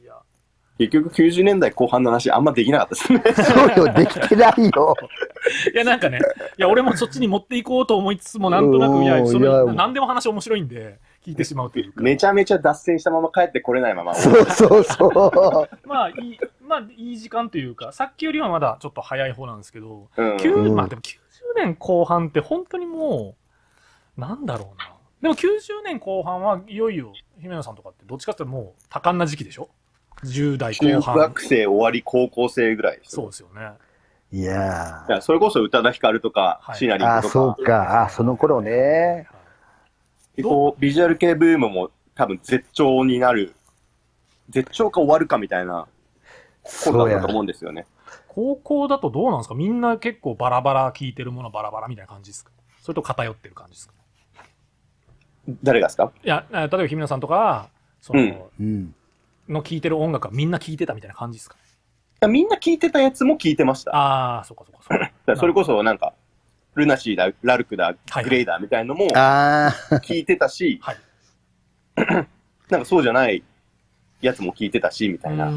結局90年代後半の話あんまできなかったですね。そうよ、できてないよ。いや、なんかね、いや、俺もそっちに持っていこうと思いつつも、なんとなく、いや、そいやれ、何でも話面白いんで、聞いてしまうというか。めちゃめちゃ脱線したまま帰ってこれないまま。そうそうそう。まあ、いい、まあ、いい時間というか、さっきよりはまだちょっと早い方なんですけど、うん。9うんまあでも90年後半って本当にもう、なんだろうな。でも90年後半はいよいよ、姫野さんとかってどっちかっていうともう多感な時期でしょ？?10 代中後半。学生終わり高校生ぐらいですそうですよね。いやいやそれこそ宇多田ヒカルとか、シナリンとか、そうか。あ、その頃ね。こうビジュアル系ブームも多分絶頂になる、絶頂か終わるかみたいなそうや頃だったと。思うんですよね。高校だとどうなんですか？みんな結構バラバラ聞いてるものバラバラみたいな感じですか？それと偏ってる感じですか？誰がですか？いや、え例えば姫野さんとか、その、うんうん。の聞いてる音楽はみんな聞いてたみたいな感じですか？みんな聞いてたやつも聞いてました。ああ、そっかそっかそっか。らそれこそなんか、ルナシーだ、ラルクだはい、グレイだみたいのもあ聞いてたし、はい。なんかそうじゃないやつも聞いてたし、みたいな。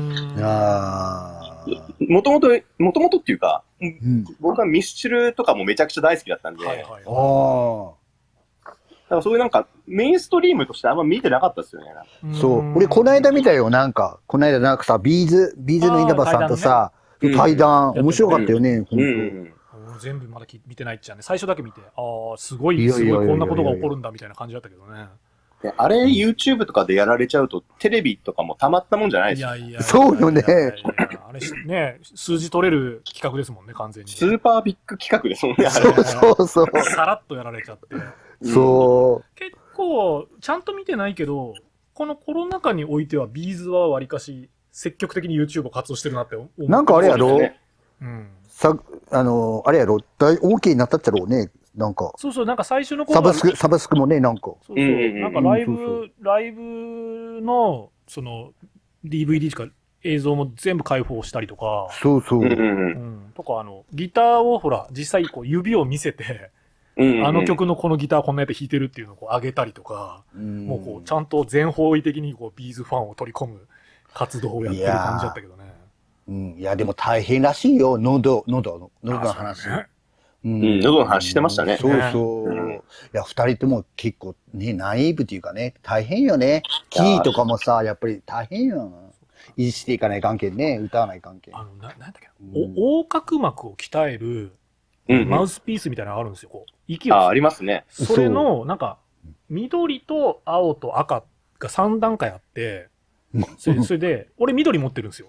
もともと、もともとっていうか、うん。僕はミスチルとかもめちゃくちゃ大好きだったんで、はいはいはい。あからそういうなんか、メインストリームとしてあんま見てなかったですよね。そう。俺、この間見たよ、なんか。この間なんかさ、ビーズ、ビーズの稲葉さんとさ、対談ね対談、うん面白かったよね、本うん全部まだき見てないっちゃね。最初だけ見て、ああ、すごい、すごいこんなことが起こるんだみたいな感じだったけどね。であれ、YouTube とかでやられちゃうと、テレビとかもたまったもんじゃないですよ。いやいやいやそうよねあれしね、数字取れる企画ですもんね、完全に。スーパービッグ企画ですもんね、あれ。そうそうそう。さらっとやられちゃって。そ結構、ちゃんと見てないけど、このコロナ禍においては、ビーズはわりかし、積極的に YouTube を活動してるなって思う。う。なんかあれやろ？そうん。さ、あの、あれやろ？大、OK になったっちゃろうね。なんか。そうそう、なんか最初の頃はサブスク、サブスクもね、なんか。そうそう。なんかライうんそライブの、その、DVD とか映像も全部開放したりとか、そうそう。うんうんうん。とか、あの、ギターをほら、実際こう指を見せて、うんうん。あの曲のこのギターこんなやつ弾いてるっていうのをこう上げたりとか、もうこう、ちゃんと全方位的にこう、ビーズファンを取り込む活動をやってる感じだったけどね。うん。いや、でも大変らしいよ。喉、喉の、喉の話。あううん喉の話してましたねそうそう。うんいや、二人とも結構ね、ナイーブっていうかね、大変よね。キーとかもさ、やっぱり大変よ。維持していかない関係ね、歌わない関係。あの、な、なんだっけな、うんお横隔膜を鍛えるうんうんマウスピースみたいなのがあるんですよ。こう、息をあ、ありますね。それの、なんか、緑と青と赤が3段階あって、それ それで、俺緑持ってるんですよ。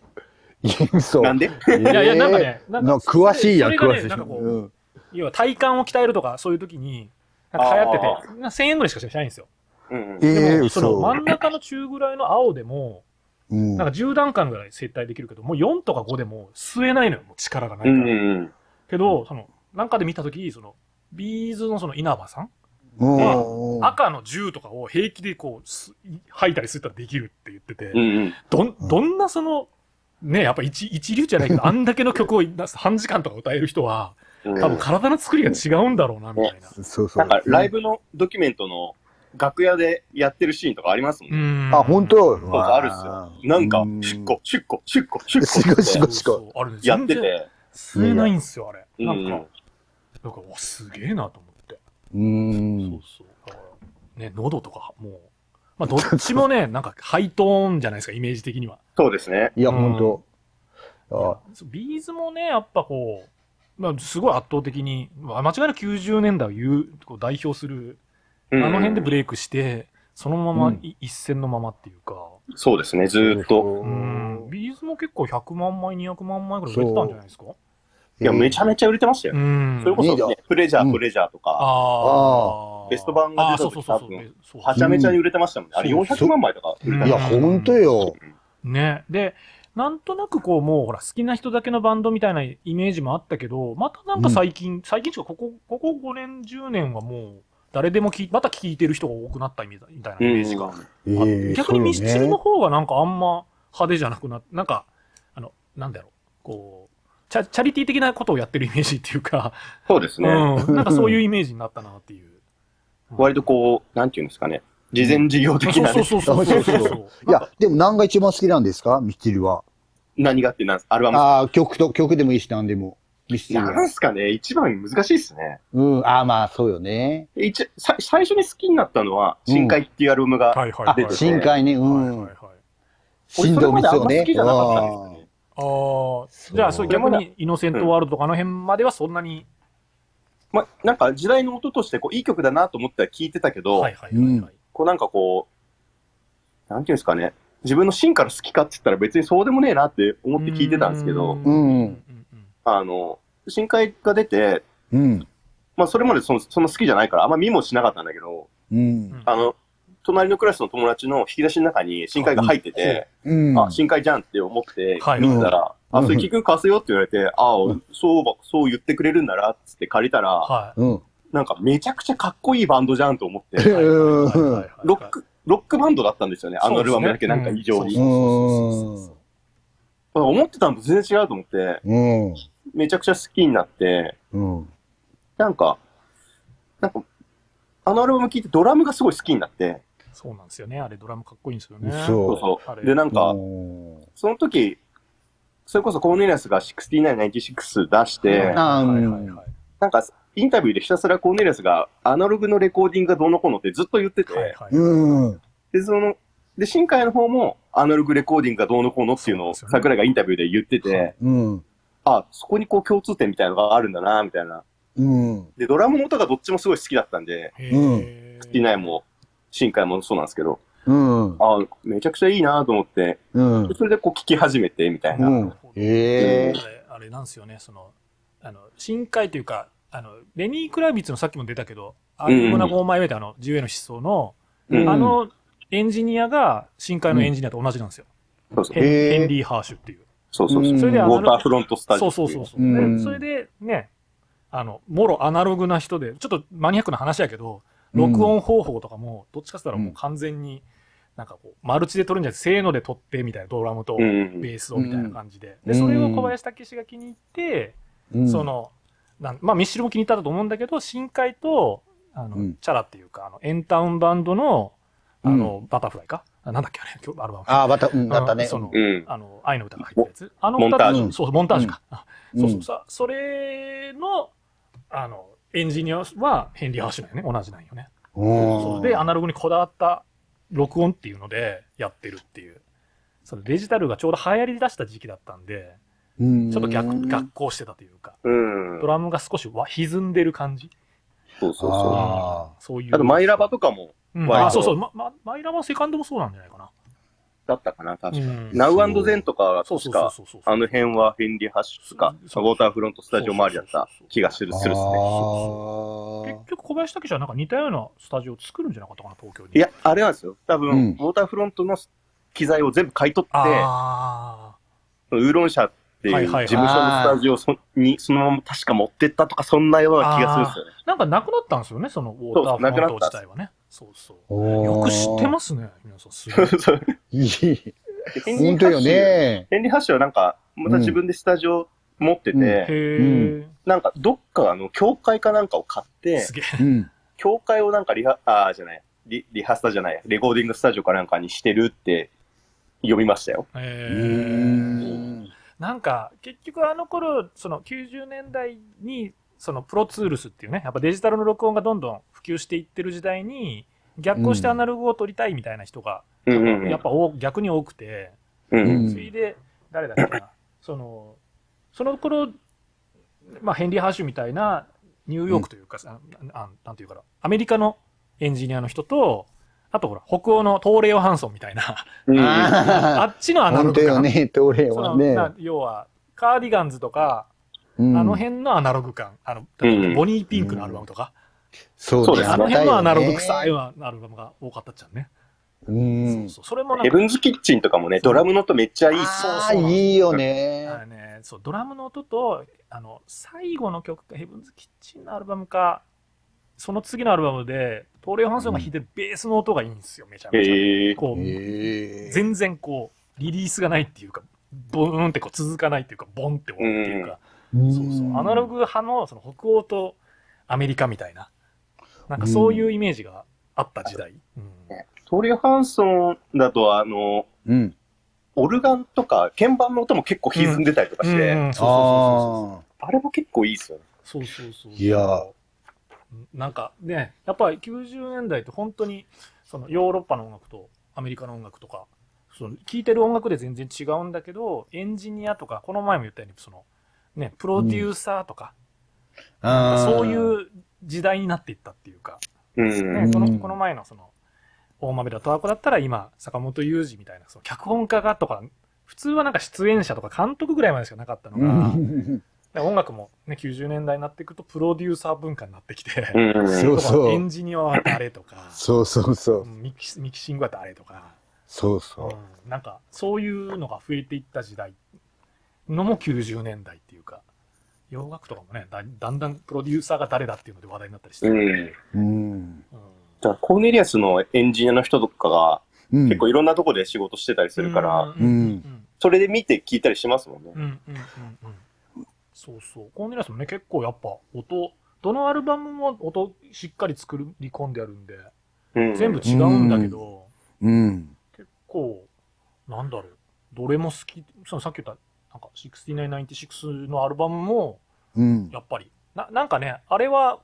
いやそう。なんでいいやいや、なんかね、なんか詳しいやん、詳しい。なんかこう、うん要は体幹を鍛えるとか、そういう時に、なんか流行ってて、1000円ぐらいしかしないんですよ。うんでも、その嘘真ん中の中ぐらいの青でも、うんなんか10段階ぐらい接待できるけど、もう4とか5でも吸えないのよ、もう力がないから。うんうんうん。けど、その、なんかで見た時その、ビーズのその稲葉さんうん赤の銃とかを平気でこう、す吐いたりするったらできるって言ってて、うんうん。どん、どんなその、ね、やっぱ一一流じゃないけど、あんだけの曲を半時間とか歌える人は、うん多分体の作りが違うんだろうな、みたいな。そうそう。なんか、ライブのドキュメントの楽屋でやってるシーンとかありますもんね。んあ、本当？そうあるっすよ。なんか、シュッコ、シュッコ、シュッコ、シュッコシュッコシュッコってそうそうあれね、やってて。吸えないんすよ、あれ。うんなんか、なんか、わ、すげえなと思って。うそうん。そう。だからね、喉とか、もう、まあ、どっちもね、なんか、ハイトーンじゃないですか、イメージ的には。そうですね。いや、うん本当。あそうビーズもね、やっぱこう、まあ、すごい圧倒的に、まあ間違いなく90年代を言う、こう代表する、あうんの辺でブレイクして、そのままうんい一線のままっていうか、そうですね、ずーっと。うん、ビーズも結構100万枚、200万枚ぐらい売れてたんじゃないですか？いや、めちゃめちゃ売れてましたよう。ん。それこそ、ね、プレジャー、うんプレジャーとか、ああ。ベスト版が出た時そうそうそう多分そう。はちゃめちゃに売れてましたもんね。あれそう400万枚とか売れていや、ました。本当よ。ね。で、なんとなくこう、もうほら、好きな人だけのバンドみたいなイメージもあったけど、またなんか最近、最近しかここ、ここ5年、10年はもう、誰でも聞い、また聞いてる人が多くなったみたいみたいなイメージが。ええ逆にミスチルのそ方がなんかあんま派手じゃなくなって、なんか、あの、なんだろう、こう、チャチャリティー的なことをやってるイメージっていうか、そうですね。うん、なんかそういうイメージになったなっていう。割とこう、なんていうんですかね。事前事業的なね。そうそうそうそうそうそう。いや、でも何が一番好きなんですか？ミスチルは。何がってなんですアルバム。ああ、曲と、曲でもいいし、何でも。ミスチルなんは。すかね？一番難しいっすね。うん、ああ、まあ、そうよね。一さ最初に好きになったのは、うん深海っていうアルバムが、はいはいあはい。出て、深海ね、うはいはいんはい。。振動密をね俺それまであんま好き。じゃなかったんですよね。ああ、じゃあ、そう。逆に、イノセントワールドとかあの辺まではそんなに。ま、なんか時代の音としてこういい曲だなと思っては聞いてたけど、はいはいはいはい。こうなんかこう、なんていうんですかね、自分の芯から好きかって言ったら別にそうでもねえなって思って聞いてたんですけど、うん。うん。うんあの、深海が出て、うん。まあそれまでそのそんな好きじゃないからあんま見もしなかったんだけど、うん。あの、隣のクラスの友達の引き出しの中に深海が入ってて、うん。あ、深海じゃんって思ってはい。見てたら、うん。あ、それ聞く貸すよって言われて、あ、そうば、そう言ってくれるんならっつって借りたら。なんかめちゃくちゃかっこいいバンドじゃんと思って、ロック、ロックバンドだったんですよね、あのアルバムだけなんか異常に。思ってたのと全然違うと思って、うん。めちゃくちゃ好きになって、うん。なんか、なんか、あのアルバム聴いてドラムがすごい好きになって、そうなんですよね。あれ、ドラムかっこいいんですよね。そうそうで、なんか、うんその時、それこそコーネリアスが6996出して、あーはいはいはいはいなんか、インタビューでひたすらコーネリアスがアナログのレコーディングがどうのこうのってずっと言ってて、はいはい。うん。で、その、で、新海の方もアナログレコーディングがどうのこうのっていうのを桜井がインタビューで言ってて、うん。あ、そこにこう共通点みたいなのがあるんだな、みたいな。うん。で、ドラムの音がどっちもすごい好きだったんで、へうんースティナイも新海もそうなんですけど、うん。あ、めちゃくちゃいいなと思って、うんで。それでこう聞き始めて、みたいな。うん。へえあ。れ、あれなんですよね、その、あの、深海というか、あの、レニー・クラビッツのさっきも出たけど、アルゴナ5枚目であの、自由への思想の、うんあの、エンジニアが深海のエンジニアと同じなんですよ。そうそうヘンリー・ハーシュっていう。そうそうそう。うんそれでウォーターフロントスタジオそう。そうそうそう。うんでそれでね、あの、もろアナログな人で、ちょっとマニアックな話やけど、録音方法とかも、どっちかって言ったらもう完全に、なんかこう、マルチで撮るんじゃなくて、せーので撮ってみたいな、ドラムとベースをみたいな感じで。うん。で、それを小林武史が気に入って、うん。そ、の、なんまあ、ミッシルも気に入ったと思うんだけど、深海と、あの、うん。チャラっていうか、あの、エンタウンバンドの、あの、バタフライか？あなんだっけあれ、今日アルバム。ああ、また、うん、だったね。その、うん。あの、愛の歌が入ったやつ。あのモンタージュ。そう、モンタージュか。そうそう。さ、それの、あの、エンジニアはヘンリー・ハーシュなんよね。同じなんよね。そうで、アナログにこだわった録音っていうのでやってるっていう。そのデジタルがちょうど流行り出した時期だったんで、うん、ちょっと逆、うん逆行してたというか、うんド。ラムが少しわ歪んでる感じ。そうそうそう。あそういう。あと、マイラバとかも、うん、あ、そうそう、ま、ま、マイラバセカンドもそうなんじゃないかな。だったかな、確か。うんナウゼンとか、そうそう確か。あの辺はヘンリー・ハッシュとか、ウォーターフロントスタジオ周りだった気がする、あ。するっすね。結局小林武史はなんか似たようなスタジオを作るんじゃなかったかな、東京に。いや、あれなんですよ。多分、うんウォーターフロントの機材を全部買い取って、あウーロン社っていう事務所のスタジオをそにそのまま確か持ってったとか、そんなような気がするんですよね。あ。なんかなくなったんですよね、そのウォーターフロント自体はね。そうそう。よく知ってますね、皆さん。すごい。そ ういい。ヘンリー本当よね。ヘンリー・ハッシュはなんか、また自分でスタジオ持ってて。なんかどっかあの、教会かなんかを買ってす、げえ。うん。教会をなんかリハ、あーじゃない、リリハスタじゃない、レコーディングスタジオかなんかにしてるって読みましたよ。へうえ。ん。なんか、結局あの頃、その90年代に、そのプロツールスっていうね、やっぱデジタルの録音がどんどん普及していってる時代に、逆行してアナログを撮りたいみたいな人が、うんうんうんやっぱお逆に多くて、うんうんうんそれで、誰だっけな、その、その頃、まあ、ヘンリー・ハーシュみたいなニューヨークというか、ああなんていうかな、アメリカのエンジニアの人と、あとほら、北欧のトーレオ・ハンソンみたいな、うんああっちのアナあ。ログ感。本当よね、トレそのはね。な要は、カーディガンズとか、うんあの辺のアナログ感。あの、ボニー・ピンクのアルバムとか、そうそうですねあの辺のアナログ臭いよアルバムが多かったっちゃうね。うん。そうそれもなんかヘブンズ・キッチンとかもね、ドラムの音めっちゃいいっす。ああ、いいよね。ね、そう、ドラムの音と、あの、最後の曲がヘブンズ・キッチンのアルバムか、その次のアルバムで、トーレオ・ハンソンが弾いてるベースの音がいいんですよ、めちゃめちゃ。へえ。こう、へえ。全然こう、リリースがないっていうか、ボーンってこう続かないっていうか、ボンって終わるっていうか、そうそう、アナログ派のその北欧とアメリカみたいな、なんかそういうイメージがあった時代。うん。トリー・ハンソンだと、あの、うん。オルガンとか鍵盤の音も結構歪んでたりとかして、うん。そうそうそうああれも結構いいっすよね。そう。そうそうそう。いや。なんかね、やっぱり90年代って本当に、そのヨーロッパの音楽とアメリカの音楽とか、その聴いてる音楽で全然違うんだけど、エンジニアとか、この前も言ったように、その、ね、プロデューサーとか、あ。そういう時代になっていったっていうか、うん。ね、このこの前のその、大豆田十和子だったら今、坂本雄二みたいな、その脚本家がとか、普通はなんか出演者とか監督ぐらいまでしかなかったのうが、音楽もね、90年代になっていくと、プロデューサー文化になってきて、うん。そうそうエンジニアは誰とか、そうそうそうう。んミキミキシングは誰とか、そうそう。うんなんかそういうのが増えていった時代のも90年代っていうか、洋楽とかもねだ、だんだんプロデューサーが誰だっていうので話題になったりして、うん。うんうん。だからコーネリアスのエンジニアの人とかがうん結構いろんなとこで仕事してたりするから、それで見て聞いたりしますもんね。うんうんうんうんそうそう。コーネリアスもね、結構やっぱ音、どのアルバムも音しっかり作り込んであるんで、うん全部違うんだけど、うん。結構、なんだろう、どれも好き、そのさっき言った、なんか6996のアルバムも、うん。やっぱりななんかね、あれは、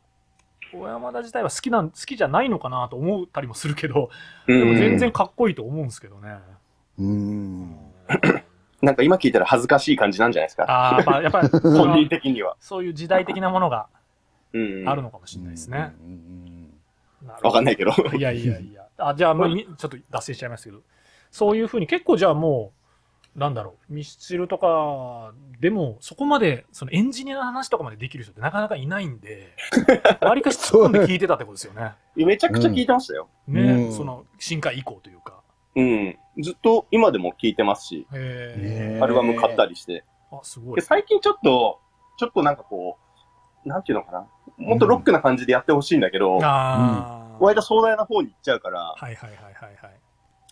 小山田自体は好きなん、好きじゃないのかなと思ったりもするけど、うでも全ん然かっこいいと思うんですけどね。うん。なんか今聞いたら恥ずかしい感じなんじゃないですか？ああ、やっぱ、やっぱり、本人的には。そういう時代的なものがうん。あるのかもしれないですね。うん。わかんないけど。いやいやいや。あ、じゃあ、まあ、みちょっと脱線しちゃいますけど、そういうふうに結構じゃあもう、なんだろう、ミスチルとかでも、そこまで、そのエンジニアの話とかまでできる人ってなかなかいないんで、わりかし突っ込んで聞いてたってことですよね。めちゃくちゃ聞いてましたよ。ね、うんその、新海以降というか。うん。ずっと今でも聞いてますし、アルバム買ったりして。ーあ、すごで、い。最近ちょっと、ちょっとなんかこう、なんていうのかな。もっとロックな感じでやってほしいんだけど、ああ、割と壮大な方に行っちゃうから、はいはいはいはいはい。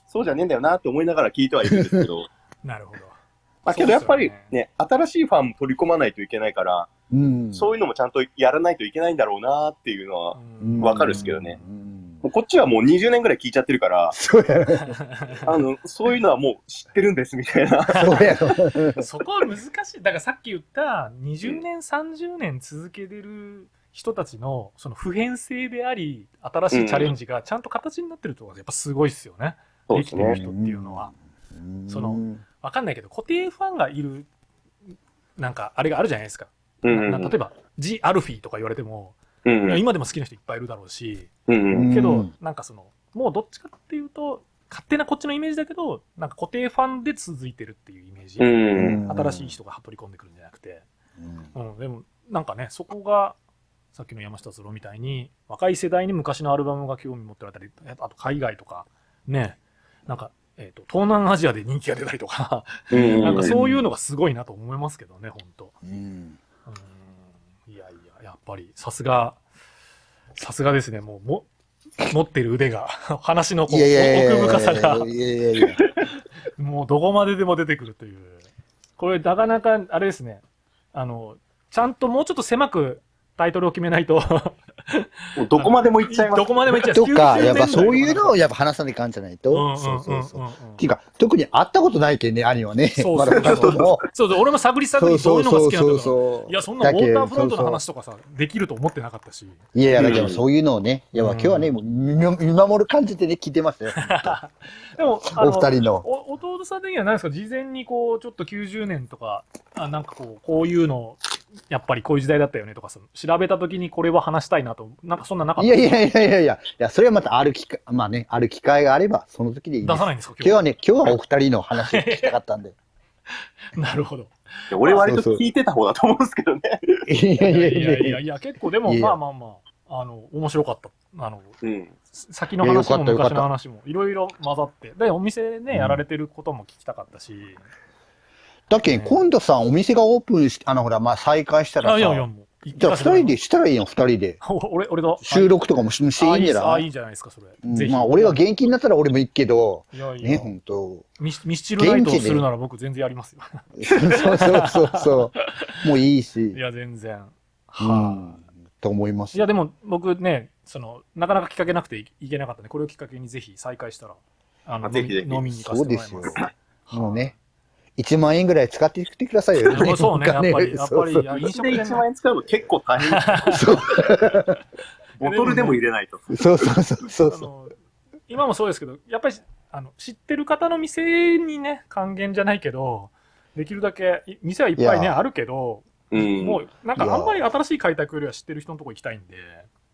そうじゃねえんだよなって思いながら聞いてはいるんですけど、なるほど。まあけどやっぱりそうですよね、新しいファンも取り込まないといけないから、うん。そういうのもちゃんとやらないといけないんだろうなっていうのは、うんわかるっすけどねうん。もうこっちはもう20年ぐらい聞いちゃってるから、そうやろ。あの、そういうのはもう知ってるんですみたいな。そうやろ。そこは難しい。だからさっき言った20年、30年続けてる人たちのその普遍性であり、新しいチャレンジがちゃんと形になってるところがやっぱすごいっすよね。そうですね。できてる人っていうのは。そのわかんないけど、固定ファンがいる、なんかあれがあるじゃないですか。うんうんな例えば、ジ・アルフィーとか言われても、うん今でも好きな人いっぱいいるだろうし、うんうん。けどうん、なんかその、もうどっちかっていうと、勝手なこっちのイメージだけど、なんか固定ファンで続いてるっていうイメージ。うん新しい人が取り込んでくるんじゃなくて。うん、でも、なんかね、そこが、さっきの山下達郎みたいに、若い世代に昔のアルバムが興味持ってられたり、あと海外とか、ね、なんか、えっ、と、東南アジアで人気が出たりとか、うんなんかそういうのがすごいなと思いますけどね、本当うん。うん。いやいや、やっぱり、さすが、さすがですね、もう、も、持ってる腕が、話のこう奥深さが。もうどこまででも出てくるという。これ、なかなか、あれですね、あの、ちゃんともうちょっと狭くタイトルを決めないと、どこまでも行っちゃいますど。こまでもいっちゃう。とか、90やっぱそういうのを年やっぱ話さないかんじゃないと。そうそうそう。っていうか、特に会ったことないけんね、兄はね。そう。そうそう、俺も探り探そうりそういうのが好きなんだいや、そんなウォーターフロントの話とかさ、できると思ってなかったし。いやいや、だけどそういうのをね、いや、うん今日はね、もう見見守る感じでね、聞いてましたよ。でも、あお二人のお弟さん的には何ですか？事前にこう、ちょっと90年とか、あなんかこう、こういうの、やっぱりこういう時代だったよねとかさ、調べたときにこれは話したいなと、なんかそんななかっいた。やいやいやいやいや、いやそれはまたある機会、まあね、ある機会があれば、その時でいいで出す。さないんですか、今日はね、今日はお二人の話を聞きたかったんで。なるほど。俺はち俺割と聞いてた方だと思うんですけどね。いやいいやいやいや、いや、結構でも、まあまあまあ、あの、面白かった。あの、うん。先の話も昔の話も、いろいろ混ざって。で、お店ね、やられてることも聞きたかったし、だけん、今度さ、お店がオープンし、あの、ほら、まあ、再開したらいやいやいや、さ、もう。じゃあ二人でしたらいいよ、二人で。お俺、俺の。収録とかもししていいんじゃああ、ないいいいんじゃないですか、それ。うん。まあ、俺が元気になったら俺も行くけど、いやいね、や、ほんと。ミスミスチルナイトをするなら僕全然やりますよ。そうそうそうそう。もういいしい。や、全然。うはん。と思います。い。いや、でも僕ね、その、なかなかきっかけなくていいけなかったんで、これをきっかけにぜひ再開したら、あの、あぜひぜひ飲みに行かせてもらいます。そうですよもうね、1万円ぐらい使ってきてくださいよ。もうそうね、やっぱり、やっぱり、飲うちで1食店の万円使うの結構大変。ボトルでも入れないと。そうそうそうそうそあの今もそうですけど、やっぱりあの知ってる方の店にね、還元じゃないけど、できるだけ、い店はいっぱいね、あるけど、うん。もうなんかあんまり新しい開拓よりは知ってる人のとこ行きたいんで、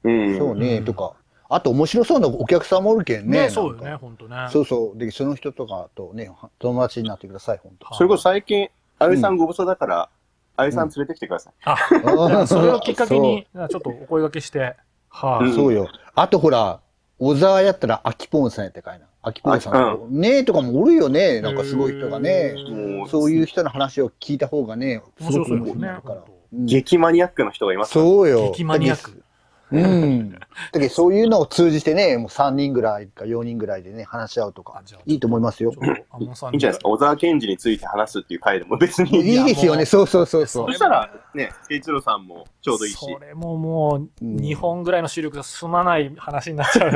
うん。う。そうね、うんとか。あと面白そうなお客さんもおるけんね。ね、そうよね、なんかほんとね。そうそう。で、その人とかとね、友達になってください、本当。はいそれこそ最近、あゆさんご無沙汰だから、あゆさん連れてきてください。あ、それをきっかけに、ちょっとお声掛けして、はい、うんそうよ。あとほら、小沢やったら、アキポンさんやったかいな。アキポンさん、あねえとかもおるよね。なんかすごい人がね。もう、そういう人の話を聞いた方がね、すごく面白いか。ら激マニアックな人がいますからそうよ。激マニアック。うん。だけどそういうのを通じてね、もう3人ぐらいか4人ぐらいでね、話し合うとかいいと思いますよいいんじゃないですか？小沢健二について話すっていう回でも別に。いいですよね、そうそうそうそ。そうそしたら、ね、慶一郎さんもちょうどいいし。それももう、うん2本ぐらいの視力が済まない話になっちゃう。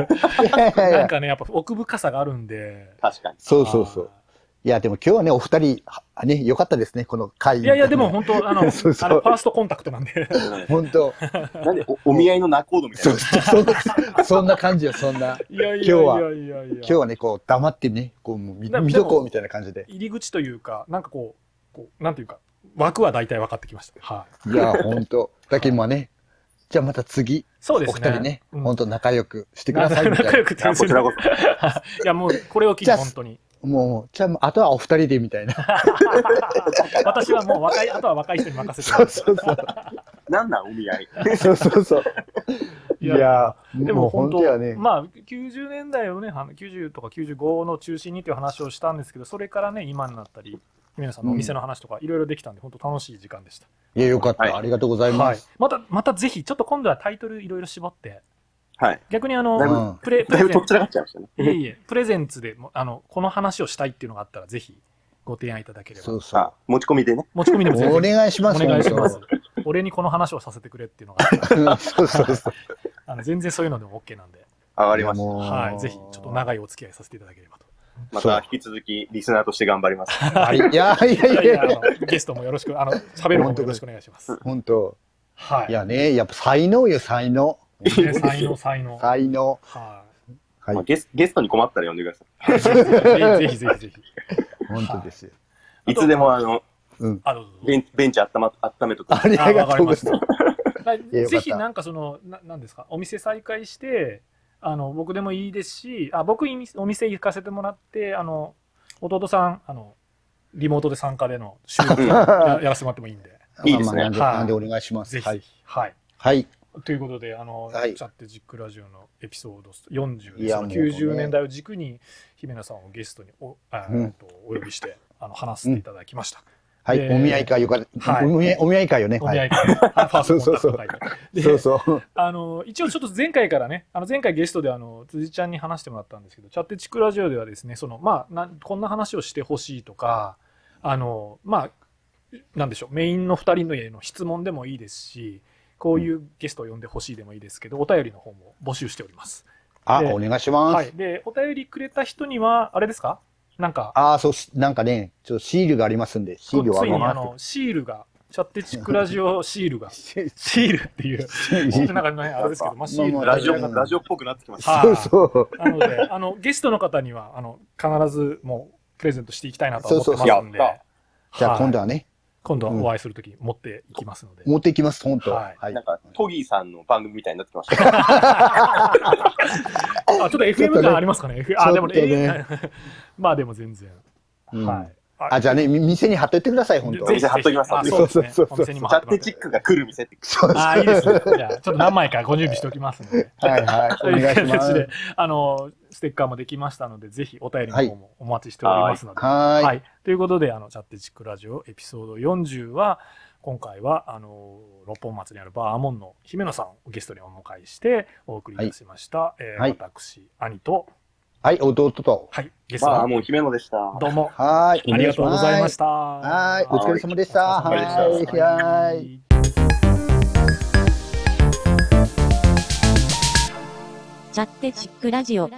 なんかね、やっぱ奥深さがあるんで。確かに。そうそうそう。いや、でも今日はね、お二人、はね、良かったですね、この会。いやいや、でも本当、あの、そうそうあのファーストコンタクトなんで。本当。なんでおお見合いの仲人みたいそうな。そそんな感じよ、そんな。いやいやい今日はやいやいや。今日はね、こう、黙ってね、こう、見見とこうみたいな感じで。入り口というか、なんかこう、こうなんていうか、枠は大体分かってきました。はい。いや、本当だけどまあね、じゃあまた次、そうですね。お二人ね、うん本当仲良くしてくださいみたい仲良くいやこちらこそ。いや、もう、これを機じゃあに本当に。な。もう、じゃあ、あとはお二人でみたいな。私はもう若い、あとは若い人に任せてそうそうそう。なんなんお見合い。そうそうそう。いいやや、でも本当ね。まあ、90年代をね、は90とか95の中心にという話をしたんですけど、それからね、今になったり、姫野さんのお店の話とかいろいろできたんで、本当楽しい時間でした。いや、よかった。はいありがとうございはいます。。また、またぜひ、ちょっと今度はタイトルいろいろ絞って、はい。逆にあの、うんプレ、プレゼンだいぶとっちらかっちゃいましたね。いえいえ、プレゼンツでも、あの、この話をしたいっていうのがあったら、ぜひご提案いただければ。そうそうあ。、持ち込みでね。持ち込みでも全お然願いします。お願いします本。俺にこの話をさせてくれっていうのがあったら、当そうそうそう。あの全然そういうのでも OK なんで、上がりましいやもうはい、ぜひちょっと長いお付き合いさせていただければと。た。また引き続きリスナーとして頑張ります。ありいやいやいいやいや、ゲストもよろしく、あの、喋る方もよろしくお願いします。本当。はい。いやね、やっぱ才能よ、才能。ね 才能、才能。才能。ははい。まあゲスゲストに困ったら呼んでください。ぜひぜひぜひ。本当ですよ。い。いつでもあの、うん。あ。ベンベンチ温ま温めとく。ありがとうございます。ぜひなんかその、ななんですか、お店再開して、あの、僕でもいいですし、あ、僕いお店行かせてもらって、あの、弟さん、あの、リモートで参加での収録ややらせてもらってもいいんで、いいですねはいなんでお願いします。ぜひ、はい。はい。はい。ということで、あの、はいチャッテジックラジオのエピソード40で、いやそのもうね90年代を軸に、姫野さんをゲストにお,、あうんとお呼びして、あの話していただきました。はい。でお見合い会よか。はいお見合いお見合い会よね。お見合いはい。会、あファーストコンタクトそうそうそうそうそう。あの一応ちょっと前回からね、あの前回ゲストであの辻ちゃんに話してもらったんですけど、チャッテチクラジオではですね、そのまあなんこんな話をしてほしいとか、あのまあなんでしょう、メインの2人のへの質問でもいいですし、こういうゲストを呼んでほしいでもいいですけど、お便りの方も募集しております。あ、でお願いします。はい。で、お便りくれた人には、あれですか？なんか、ああ、そうし、なんかね、ちょっとシールがありますんで、シールをあげまついにあのシールが、チャッテチクラジオシールが、す。シールっていう、なんかね、あれですけど、まあ、シールまあラジオ、がラジオっぽくなってきました。はいそうそう。なので、あの、ゲストの方には、あの、必ずもう、プレゼントしていきたいなと思ってますんで。そうそうじゃあ今度は、はね、今度はお会いするとき持っていきますので。持っていきます、本当。はいはいなん。か、トギーさんの番組みたいになってきました。あ、ちょっと FM 感ありますかね F- あ、でもね まあでも全然。うんはい。あ、じゃあね、み店に貼っといてください、本当。ぜひぜひ貼っときますあ そうそうそうそうお店にもチ貼ってもらってャッテチックが来る店って。そうです。あ、いいですね。じゃあ、ちょっと何枚かご準備しておきますので。はいはい。お願いします。あの、ステッカーもできましたので、ぜひお便りの方もお待ちしておりますので。はーい。ということで、あの、チャッテチックラジオエピソード40は、今回は、あの、六本松にあるバーモンの姫野さんをゲストにお迎えしてお送りいたしました。えーはい私、兄と、はい、弟と。はい、ゲストまあ、の、もう姫野でした。どうも、はーい。ありがとうございましした。た。はーい。お疲れ様でした。お疲れ様でしたはい。はい。チャッテチックラジオ。